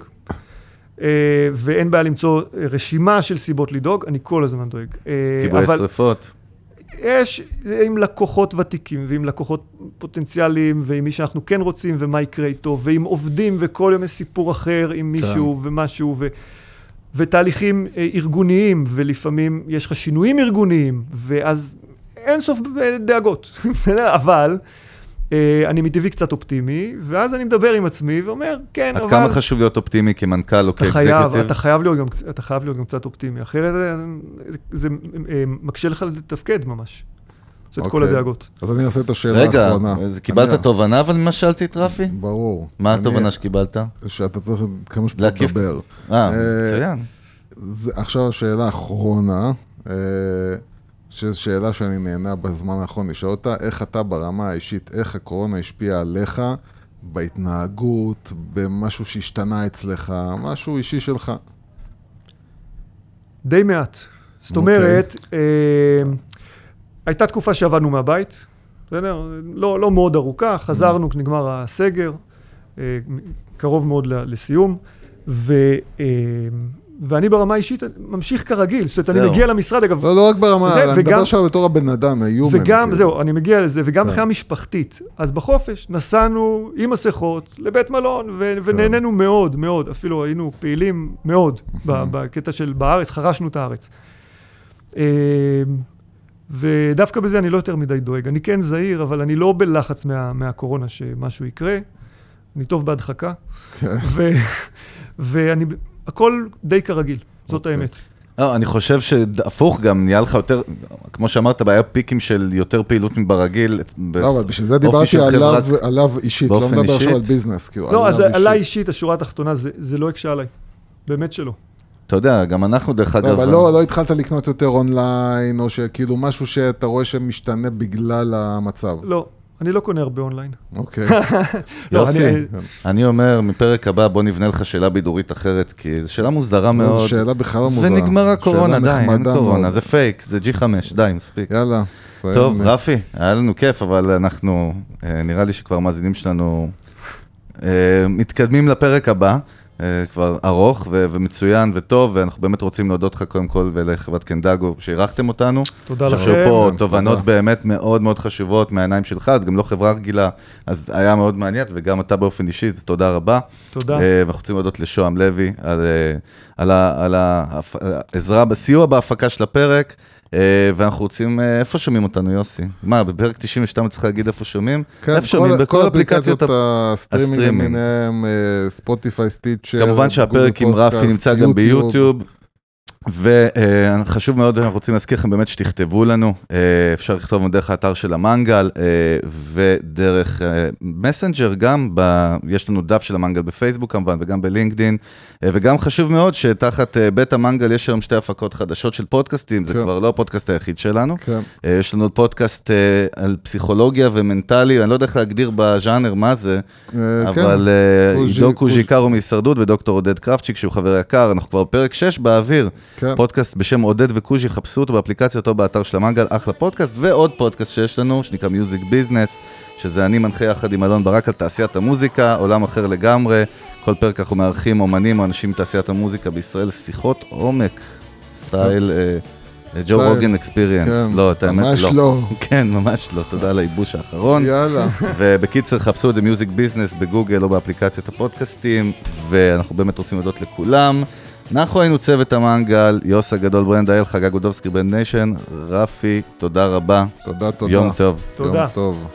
אה, ואין בעיה למצוא אה, רשימה של סיבות לדאוג, אני כל הזמן דואג. אה, כיבוי אבל שרפות. יש עם לקוחות ותיקים, ועם לקוחות פוטנציאליים, ועם מי שאנחנו כן רוצים, ומה יקרה איתו, ועם עובדים, וכל יום יש סיפור אחר עם מישהו ומשהו, ו... ותהליכים אה, ארגוניים, ולפעמים יש לך שינויים ארגוניים, ואז אין סוף אה, דאגות, בסדר? אבל אה, אני מטבעי קצת אופטימי, ואז אני מדבר עם עצמי ואומר, כן, עד אבל... כמה חשוב להיות אופטימי כמנכ"ל או כאקזקיוטיב? אתה חייב להיות גם, אתה חייב להיות גם קצת אופטימי, אחרת זה, זה, אה, מקשה לך לתפקד ממש. זה את כל אוקיי. הדאגות. אז אני אעשה את השאלה רגע, האחרונה. אז קיבלת אני- תובנה אבל ממה שאלתי את רפי? ברור. מה אני- התובנה שקיבלת? שאתה צריך כמה שפחות להקיף- לדבר. אה, אה, מצוין. עכשיו השאלה האחרונה, אה, שזו שאלה שאני נהנה בזמן האחרון לשאול אותה, איך אתה ברמה האישית, איך הקורונה השפיעה עליך בהתנהגות, במשהו שהשתנה אצלך, משהו אישי שלך. די מעט. זאת אוקיי. אומרת, אה, הייתה תקופה שעבדנו מהבית, בסדר? לא, לא מאוד ארוכה, חזרנו כשנגמר הסגר, אה, קרוב מאוד לסיום, ו, אה, ואני ברמה האישית ממשיך כרגיל, זאת אומרת, אני. מגיע למשרד, אגב, לא, לא רק ברמה, זה- אני מדבר וגם- עכשיו בתור הבן אדם, ה-human. וגם, כאילו. זהו, אני מגיע לזה, וגם כן. מבחינה משפחתית. אז בחופש נסענו עם מסכות לבית מלון, כן. ו- ונהנינו מאוד, מאוד, אפילו היינו פעילים מאוד ב- בקטע של בארץ, חרשנו את הארץ. אה, ודווקא בזה אני לא יותר מדי דואג. אני כן זהיר, אבל אני לא בלחץ מה, מהקורונה שמשהו יקרה. אני טוב בהדחקה. כן. ו- ואני, הכל די כרגיל, זאת אוקיי. האמת. לא, אני חושב שהפוך גם, נהיה לך יותר, כמו שאמרת, בעיה פיקים של יותר פעילות מברגיל. לא, אבל בשביל זה דיברתי עליו, עליו אישית, לא מדבר עכשיו על? ביזנס, כאילו, לא, אז עליי אישית, השורה התחתונה, זה, זה לא הקשה עליי. באמת שלא. אתה יודע, גם אנחנו דרך לא, אגב... אבל לא, לא התחלת לקנות יותר אונליין, או שכאילו משהו שאתה רואה שמשתנה בגלל המצב. לא, אני לא קונה הרבה אונליין. אוקיי. לא, יוסי, אני- אומר, מפרק הבא בוא נבנה לך שאלה בידורית אחרת, כי זו שאלה מוזרה זו מאוד. שאלה בכלל לא מוזרה. ונגמר הקורונה, שאלה די, אין קורונה. זה פייק, זה G5, די, מספיק. יאללה. טוב. רפי, היה לנו כיף, אבל אנחנו, אה, נראה לי שכבר המאזינים שלנו אה, מתקדמים לפרק הבא, כבר ארוך ו- ומצוין וטוב, ואנחנו באמת רוצים להודות לך קודם כל ולחברת קנדגו שאירחתם אותנו. תודה לכם. חושב פה תובנות תודה. באמת מאוד מאוד חשובות מהעיניים שלך, את גם לא חברה רגילה, אז היה מאוד מעניין, וגם אתה באופן אישי, אז תודה רבה. תודה. אה, ואנחנו רוצים להודות לשוהם לוי על, אה, על, על ה- העזרה, בסיוע בהפקה של הפרק. אה, ואנחנו רוצים, אה, איפה שומעים אותנו, יוסי? מה, בפרק 92 צריך להגיד איפה שומעים? כן, איפה שומעים? כל- בכל כל אפליקציות הסטרימינג. למיניהם, אה, ספוטיפיי, סטיצ'ר, כמובן שהפרק עם רפי נמצא גם ביוטיוב. וחשוב מאוד, אנחנו רוצים להזכיר לכם באמת שתכתבו לנו, אה, אפשר לכתוב לנו דרך האתר של המנגל אה, ודרך אה, מסנג'ר גם, ב, יש לנו דף של המנגל בפייסבוק כמובן וגם בלינקדין, אה, וגם חשוב מאוד שתחת אה, בית המנגל יש היום שתי הפקות חדשות של פודקאסטים, זה כן. כבר לא הפודקאסט היחיד שלנו. כן. אה, יש לנו עוד פודקאסט אה, על פסיכולוגיה ומנטלי, אני לא יודע איך להגדיר בז'אנר מה זה, אה, אבל כן. אה, קוז'י- עידו קוז'י. קוז'יקרו מהישרדות ודוקטור עודד קרפצ'יק, שהוא חבר יקר, אנחנו כבר פרק 6 באוויר. כן. פודקאסט בשם עודד וקוז'י, חפשו אותו באפליקציות או באתר של המנגל, אחלה פודקאסט, ועוד פודקאסט שיש לנו, שנקרא Music Business, שזה אני מנחה יחד עם אלון ברק על תעשיית המוזיקה, עולם אחר לגמרי. כל פרק אנחנו מארחים אומנים או אנשים מתעשיית המוזיקה בישראל, שיחות עומק, style ג'ו רוגן Experience. לא, את האמת ממש לא. לא. כן, ממש לא, תודה על הייבוש האחרון. יאללה. ובקיצר, חפשו את זה Music Business בגוגל או באפליקציית הפודקאסטים, ואנחנו באמת רוצים להודות לכולם. אנחנו היינו צוות המנגל, יוס הגדול ברנד אייל, חגג גודובסקי Brand Nation, רפי, תודה רבה, תודה, תודה. יום טוב. תודה. יום טוב.